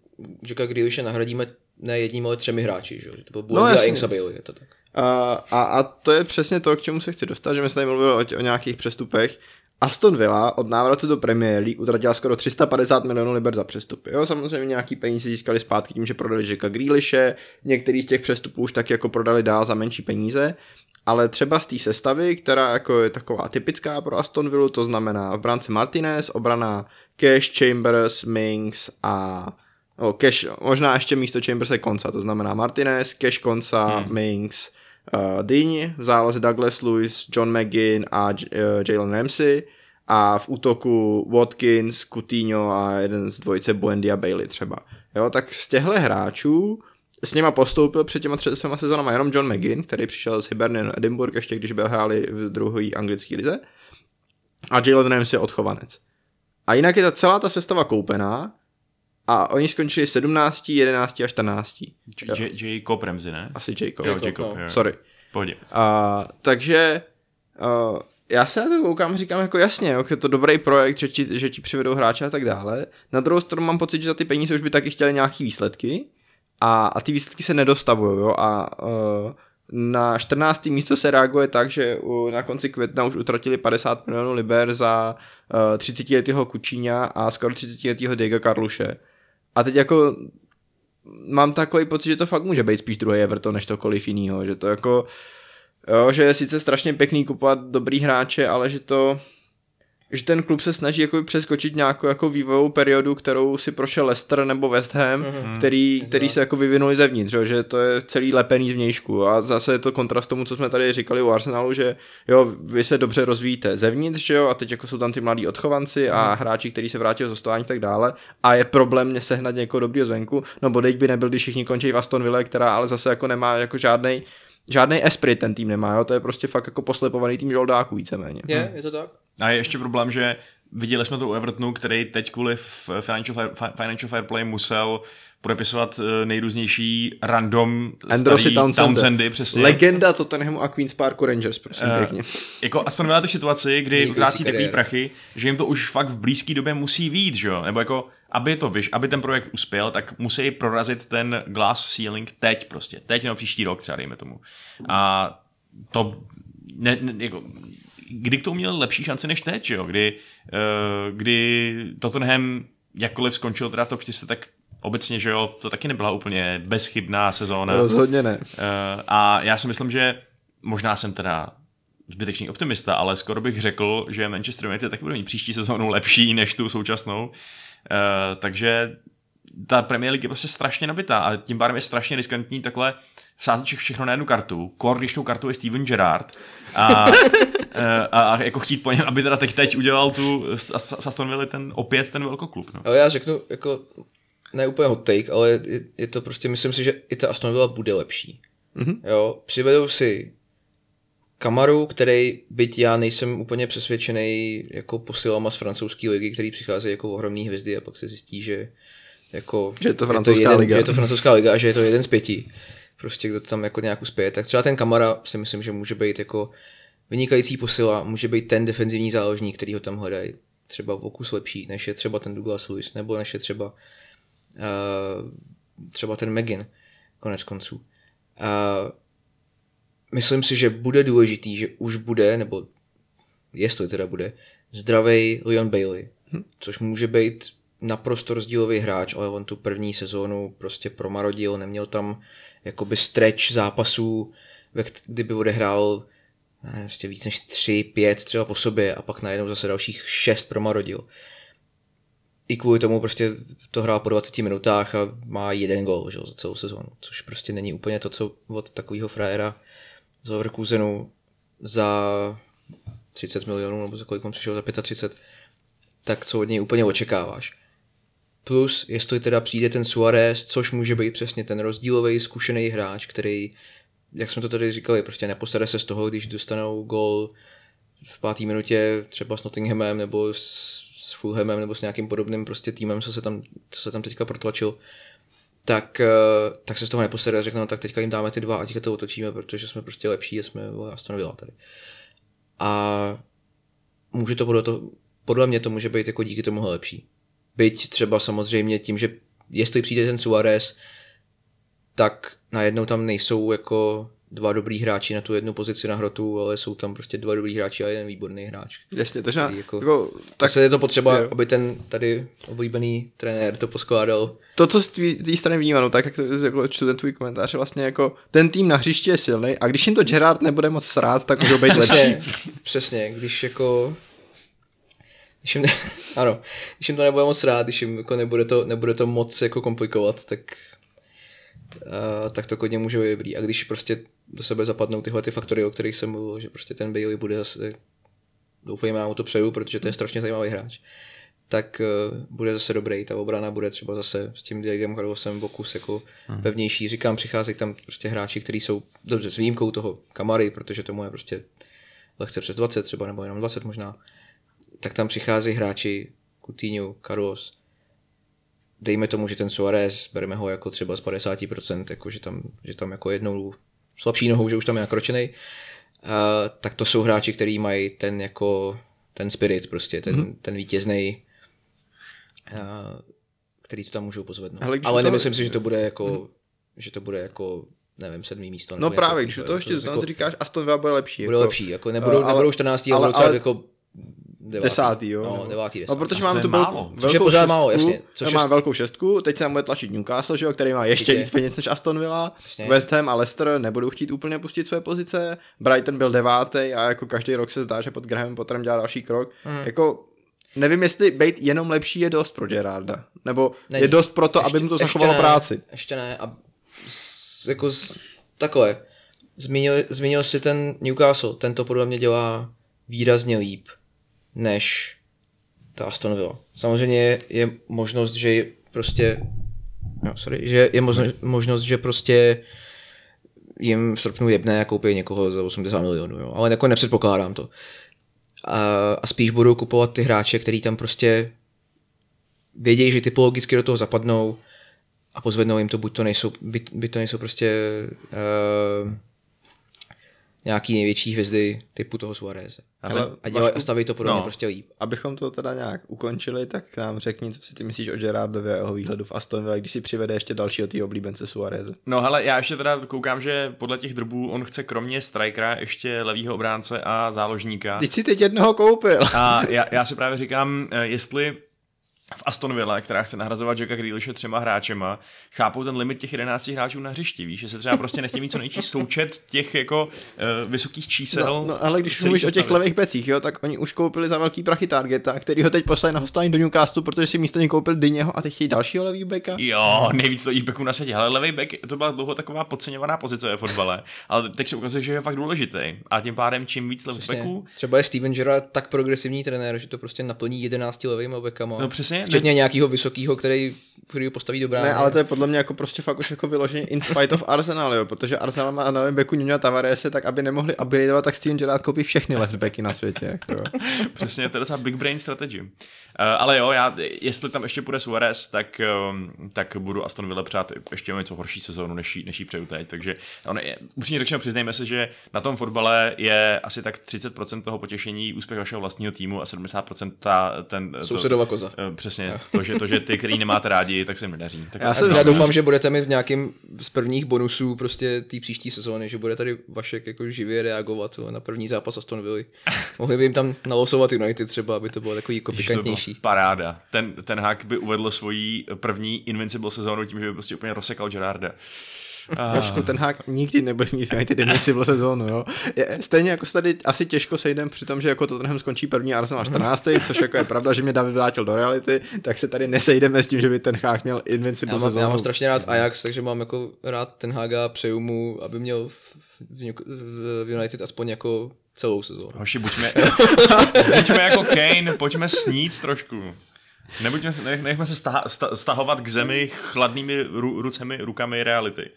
Jacka Grealishe nahradíme ne jedním, ale třemi hráči, že? jo. To byl Buendia no, a. Ings a Bailey, je to tak. A, a, to je přesně to, k čemu se chci dostat, že my jsme tady mluvili o, o nějakých přestupech. Aston Villa od návratu do Premier League utratila skoro 350 milionů liber za přestupy. Jo, samozřejmě nějaký peníze získali zpátky tím, že prodali Jacka Grealishe, některý z těch přestupů už taky jako prodali dál za menší peníze, ale třeba z té sestavy, která jako je taková typická pro Aston Villa, to znamená v bránce Martinez, obrana Cash, Chambers, Minks a no, Cash, možná ještě místo Chambers je Konca, to znamená Martinez, Cash Konca, hmm. Minks, uh, Dyň, v záloze Douglas Lewis, John McGinn a J- uh, Jalen Ramsey a v útoku Watkins, Coutinho a jeden z dvojice Buendia Bailey třeba. Jo, tak z těchto hráčů s něma postoupil před těma třema sezónama jenom John McGinn, který přišel z Hibernian Edinburgh, ještě když byl hráli v druhé anglické lize. A Jalen Ramsey odchovanec. A jinak je ta celá ta sestava koupená a oni skončili 17, 11 a 14. Jo, J- Jacob Ramsey, ne? Asi Jacob. Jo, Jacob, Jacob, no. jo. Sorry. Pohodě. A, takže uh, já se na to koukám říkám jako jasně, jo, je to dobrý projekt, že ti, že ti přivedou hráče a tak dále. Na druhou stranu mám pocit, že za ty peníze už by taky chtěli nějaký výsledky a, a ty výsledky se nedostavují jo, a uh, na 14. místo se reaguje tak, že u, na konci května už utratili 50 milionů liber za uh, 30 letého Kučíňa a skoro 30 letého Diego Karluše. A teď jako mám takový pocit, že to fakt může být spíš druhý Everton než cokoliv jiného, že to jako, jo, že je sice strašně pěkný kupovat dobrý hráče, ale že to, že ten klub se snaží jako přeskočit nějakou jako vývojovou periodu, kterou si prošel Leicester nebo West Ham, mm-hmm. který, který se jako vyvinuli zevnitř, jo, že to je celý lepený zvnějšku a zase je to kontrast tomu, co jsme tady říkali u Arsenalu, že jo, vy se dobře rozvíjíte zevnitř, že jo, a teď jako jsou tam ty mladí odchovanci a Mhm. hráči, kteří se vrátí z hostování a tak dále a je problém mě sehnat někoho dobrýho zvenku, no bo teď by nebyl, když všichni končí v Aston Ville, která ale zase jako nemá jako žádnej Žádný esprit ten tým nemá, jo? to je prostě fakt jako poslepovaný tým žoldáků víceméně. Je, je to tak? A je ještě problém, že viděli jsme to u Evertonu, který teď kvůli Financial Fair, Fi- Financial Fair Play musel podepisovat eh, nejrůznější random Androsy starý Townsend. Townsendy, přesně. Legenda Tottenhamu a Queen's Parku Rangers, prosím, Eh, pěkně. Jako Aston Villa je to situaci, kdy utrácí takový prachy, že jim to už fakt v blízké době musí výjít, že jo? Nebo jako, aby to vyš, aby ten projekt uspěl, tak musí prorazit ten glass ceiling teď prostě. Teď nebo příští rok třeba, dejme tomu. A to, ne, ne, jako, kdy k tomu měl lepší šance než teď, jo? Kdy, uh, kdy Tottenham jakkoliv skončil teda v top 4, tak obecně, že jo, to taky nebyla úplně bezchybná sezóna. Rozhodně ne. Eh, a já si myslím, že možná jsem teda zbytečný optimista, ale skoro bych řekl, že Manchester United taky bude mít příští sezónu lepší než tu současnou. Eh, takže ta Premier League je prostě strašně nabitá a tím pádem je strašně riskantní takhle sázet vše- všechno na jednu kartu. Kor, když tou kartou je Steven Gerrard a, eh, a, a, jako chtít po něm, aby teda teď, teď udělal tu Aston Villa ten opět ten velkoklub. No. Ale já řeknu, jako, ne úplně hot take, ale je, je to prostě, myslím si, že i ta Aston Villa bude lepší. Mhm. Jo, přivedou si Kamaru, který, byť já nejsem úplně přesvědčený jako posilama z francouzské ligy, který přicházejí jako ohromný hvězdy a pak se zjistí, že jako... Že je to francouzská jeden, liga. Že je to francouzská liga a že je to jeden z pěti. Prostě kdo tam jako nějak uspěje. Tak třeba ten Kamara si myslím, že může být jako vynikající posila, může být ten defenzivní záložník, který ho tam hledají třeba v okus lepší, než je třeba ten Douglas Lewis, nebo než je třeba uh, třeba ten Megin, konec konců. Uh, myslím si, že bude důležitý, že už bude, nebo jestli teda bude, zdravý Leon Bailey, hm. což může být naprosto rozdílový hráč, ale on tu první sezónu prostě promarodil, neměl tam jakoby stretch zápasů, kdyby odehrál ne, prostě víc než 3, 5 třeba po sobě a pak najednou zase dalších 6 promarodil. I kvůli tomu prostě to hrál po 20 minutách a má jeden gol že, za celou sezónu, což prostě není úplně to, co od takového frajera z Leverkusenu za 30 milionů, nebo za kolik on přišel, za 35, tak co od něj úplně očekáváš. Plus, jestli teda přijde ten Suarez, což může být přesně ten rozdílový, zkušený hráč, který, jak jsme to tady říkali, prostě neposede se z toho, když dostanou gol v páté minutě třeba s Nottinghamem nebo s, Fulhamem nebo s nějakým podobným prostě týmem, co se tam, co se tam teďka protlačil, tak, eh, tak se z toho neposede a řekne, no tak teďka jim dáme ty dva a teďka to otočíme, protože jsme prostě lepší a jsme Aston Villa tady. A může to podle, to, podle mě to může být jako díky tomu lepší. Byť třeba samozřejmě tím, že jestli přijde ten Suarez, tak najednou tam nejsou jako dva dobrý hráči na tu jednu pozici na hrotu, ale jsou tam prostě dva dobrý hráči a jeden výborný hráč. Jasně, takže Jako- jako, Tak se je to potřeba, jo. aby ten tady oblíbený trenér to poskládal. to, co z té strany vnímám, no, tak jak to, jako čtu ten tvůj komentář, je vlastně jako ten tým na hřišti je silný a když jim to Gerard nebude moc srát, tak můžou být lepší. Přesně, když jako když jim, ano, když jim to nebude moc rád, když jim jako nebude, to, nebude to moc jako komplikovat, tak uh, tak to kodně může být dobrý. A když prostě do sebe zapadnou tyhle ty faktory, o kterých jsem mluvil, že prostě ten Bailey bude zase, doufejme, já mu to přeju, protože to je strašně zajímavý hráč, tak uh, bude zase dobrý, ta obrana bude třeba zase s tím Diegem Carlosem Bokus jako hmm. pevnější. Říkám, přicházejí tam prostě hráči, kteří jsou dobře s výjimkou toho Kamary, protože tomu je prostě lehce přes 20 třeba, nebo jenom 20 možná, tak tam přicházejí hráči Coutinho, Carlos, dejme tomu, že ten Suarez, bereme ho jako třeba z 50%, jako že tam, že tam jako jednou slabší nohou, že už tam je nakročený, uh, tak to jsou hráči, kteří mají ten jako ten spirit prostě, ten, mm-hmm. ten vítězný, uh, který to tam můžou pozvednout. Hele, Ale nemyslím si, že to bude jako, mm-hmm. že to bude jako, nevím, sedmý místo. No právě, když toho To ještě znovu říkáš, Aston Villa bude lepší. bude jako, lepší, jako nebudou, ale- nebudou 14. ale, budou ale- jako devátý. Desátý, jo. No, nebo- devátý, No, desátý. protože To máme tu málo. velkou, Což je velkou pořád šestku, málo, jasně. Což má je- velkou šestku, teď se nám bude tlačit Newcastle, že jo, který má ještě Určitě. víc peněz než Aston Villa, Jasně. West Ham a Leicester nebudou chtít úplně pustit své pozice, Brighton byl devátý a jako každý rok se zdá, že pod Grahamem Potterem dělá další krok. Mhm. Jako nevím, jestli být jenom lepší je dost pro Gerarda, nebo Není. je dost pro to, aby mu to zachovalo ne, práci. Ještě ne. A s, jako s, takhle. Zmínil, zmínil si ten Newcastle, ten to podle mě dělá výrazně líp, než ta Aston Villa. Samozřejmě je, možnost, že je prostě no, sorry, že je možnost, možnost, že prostě jim v srpnu jebne a koupí někoho za 80 milionů, jo. ale jako nepředpokládám to. A, a spíš budou kupovat ty hráče, který tam prostě vědějí, že typologicky do toho zapadnou a pozvednou jim to, buď to nejsou, by, by to nejsou prostě uh, nějaký největší hvězdy typu toho Suareze. A A, dělají, Vašku- a staví to podle mě no. prostě líp. Abychom to teda nějak ukončili, tak nám řekni, co si ty myslíš o Gerardovi a jeho výhledu v Aston Villa, když si přivede ještě dalšího tý oblíbence Suareze. No hele, já ještě teda koukám, že podle těch drbů on chce kromě strikera ještě levýho obránce a záložníka. Ty si teď jednoho koupil. A já, já si právě říkám, eh, jestli v Aston Villa, která chce nahrazovat Jacka Grealishe třema hráčema, chápou ten limit těch 11 hráčů na hřišti, víš, že se třeba prostě nechtějí mít co nejčí součet těch jako uh, vysokých čísel. No, no ale když mluvíš o těch levých becích, jo, tak oni už koupili za velký prachy Targeta, který ho teď poslali na hostování do Newcastle, protože si místo něj koupil Dyněho a teď chtějí dalšího levý beka. Jo, nejvíc levých backů na světě. Ale levý back to byla dlouho taková podceňovaná pozice ve fotbale, ale teď se ukazuje, že je fakt důležitý. A tím pádem čím víc levých backů, Třeba je Steven Gerrard tak progresivní trenér, že to prostě naplní 11 levýma bekama. No přesně, Včetně nějakého vysokého, který, který ho postaví do brány. Ne, ale to je podle mě jako prostě fakt už jako vyloženě in spite of Arsenal, jo, protože Arsenal má na beku Nuno Tavarese, tak aby nemohli upgradeovat, tak Steven Gerrard koupí všechny left backy na světě. Jako, jo. Přesně, to je docela big brain strategy. Uh, ale jo, já, jestli tam ještě půjde Suarez, tak, um, tak budu Aston Villa přát ještě o něco horší sezónu, než jí, než jí přeju teď. Takže on je, upřímně řečeno, přiznejme se, že na tom fotbale je asi tak 30% toho potěšení úspěch vašeho vlastního týmu a 70% ta, ten... Sousedova koza. To, uh, přesně, to že, to, že ty, který nemáte rádi, tak se jim nedaří. Tak Já jsem- Já doufám, že budete mít v nějakým z prvních bonusů prostě té příští sezóny, že bude tady Vašek jako živě reagovat na první zápas Aston Villa. Mohli by jim tam nalosovat United třeba, aby to bylo takový jako Pikantnější. Paráda. Ten, ten hák by uvedl svoji první Invincible sezónu tím, že by prostě úplně rozsekal Gerarda. Vašku, ten hák nikdy nebude mít United Invincible sezónu, jo. Je, stejně jako se tady asi těžko sejdem při tom, že jako Tottenham skončí první a Arsenal 14. což jako je pravda, že mě David vrátil do reality, tak se tady nesejdeme s tím, že by ten hák měl Invincible Já mám, já sezónu. mám strašně rád Ajax, takže mám jako rád ten Haga, přeju mu, aby měl v, v, v- v United aspoň jako celou sezónu. Hoši, buďme, buďme jako Kane, pojďme snít trošku. Nebuďme, se- nech, nechme se staha, sta, stahovat k zemi chladnými ru, rucemi, rukami reality.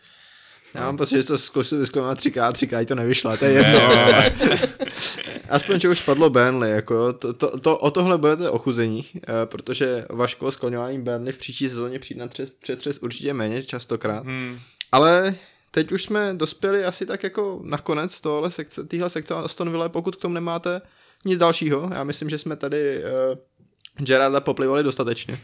Já mám pocit, že to zkusil vyzkoumat třikrát, třikrát to nevyšlo, to je jedno. ale- Aspoň, že už padlo Burnley, jako to, to, to, o tohle budete ochuzení, eh, protože Vaško skloňování Burnley v příští sezóně přijde na třes, přetřes určitě méně častokrát. Hmm. Ale teď už jsme dospěli asi tak jako na konec tohle sekce, téhle sekce Aston Villa, pokud k tomu nemáte nic dalšího. Já myslím, že jsme tady uh, Gerarda poplivali dostatečně.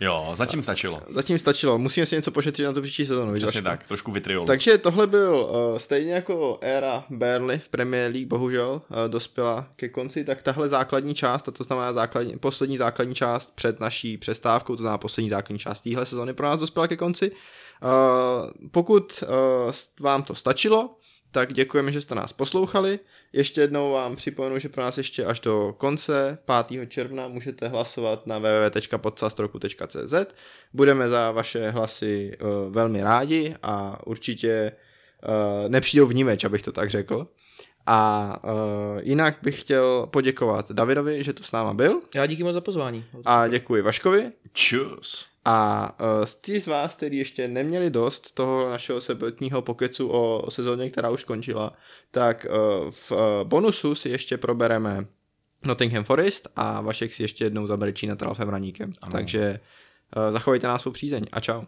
Jo, zatím stačilo. Zatím stačilo, musíme si něco pošetřit na tu příští sezonu. Přesně tak, trošku vitriolu. Takže tohle byl uh, stejně jako éra Burnley v Premier League, bohužel uh, dospěla ke konci, tak tahle základní část, a to znamená základní, poslední základní část před naší přestávkou, to znamená poslední základní část téhle sezóny pro nás dospěla ke konci. Uh, pokud uh, vám to stačilo, tak děkujeme, že jste nás poslouchali. Ještě jednou vám připomenu, že pro nás ještě až do konce 5. června můžete hlasovat na www.podsastroku.cz. Budeme za vaše hlasy uh, velmi rádi a určitě uh, nepřijdou vnímeč, abych to tak řekl. A uh, jinak bych chtěl poděkovat Davidovi, že tu s náma byl Já díky moc za pozvání. a děkuji Vaškovi. Čus. A uh, ti z vás, kteří ještě neměli dost toho našeho sebetního pokecu o sezóně, která už skončila, tak uh, v uh, bonusu si ještě probereme Nottingham Forest a Vašek si ještě jednou zabere Čína Ralfem Raníkem. Ano. Takže uh, zachovejte nás svou přízeň a čau.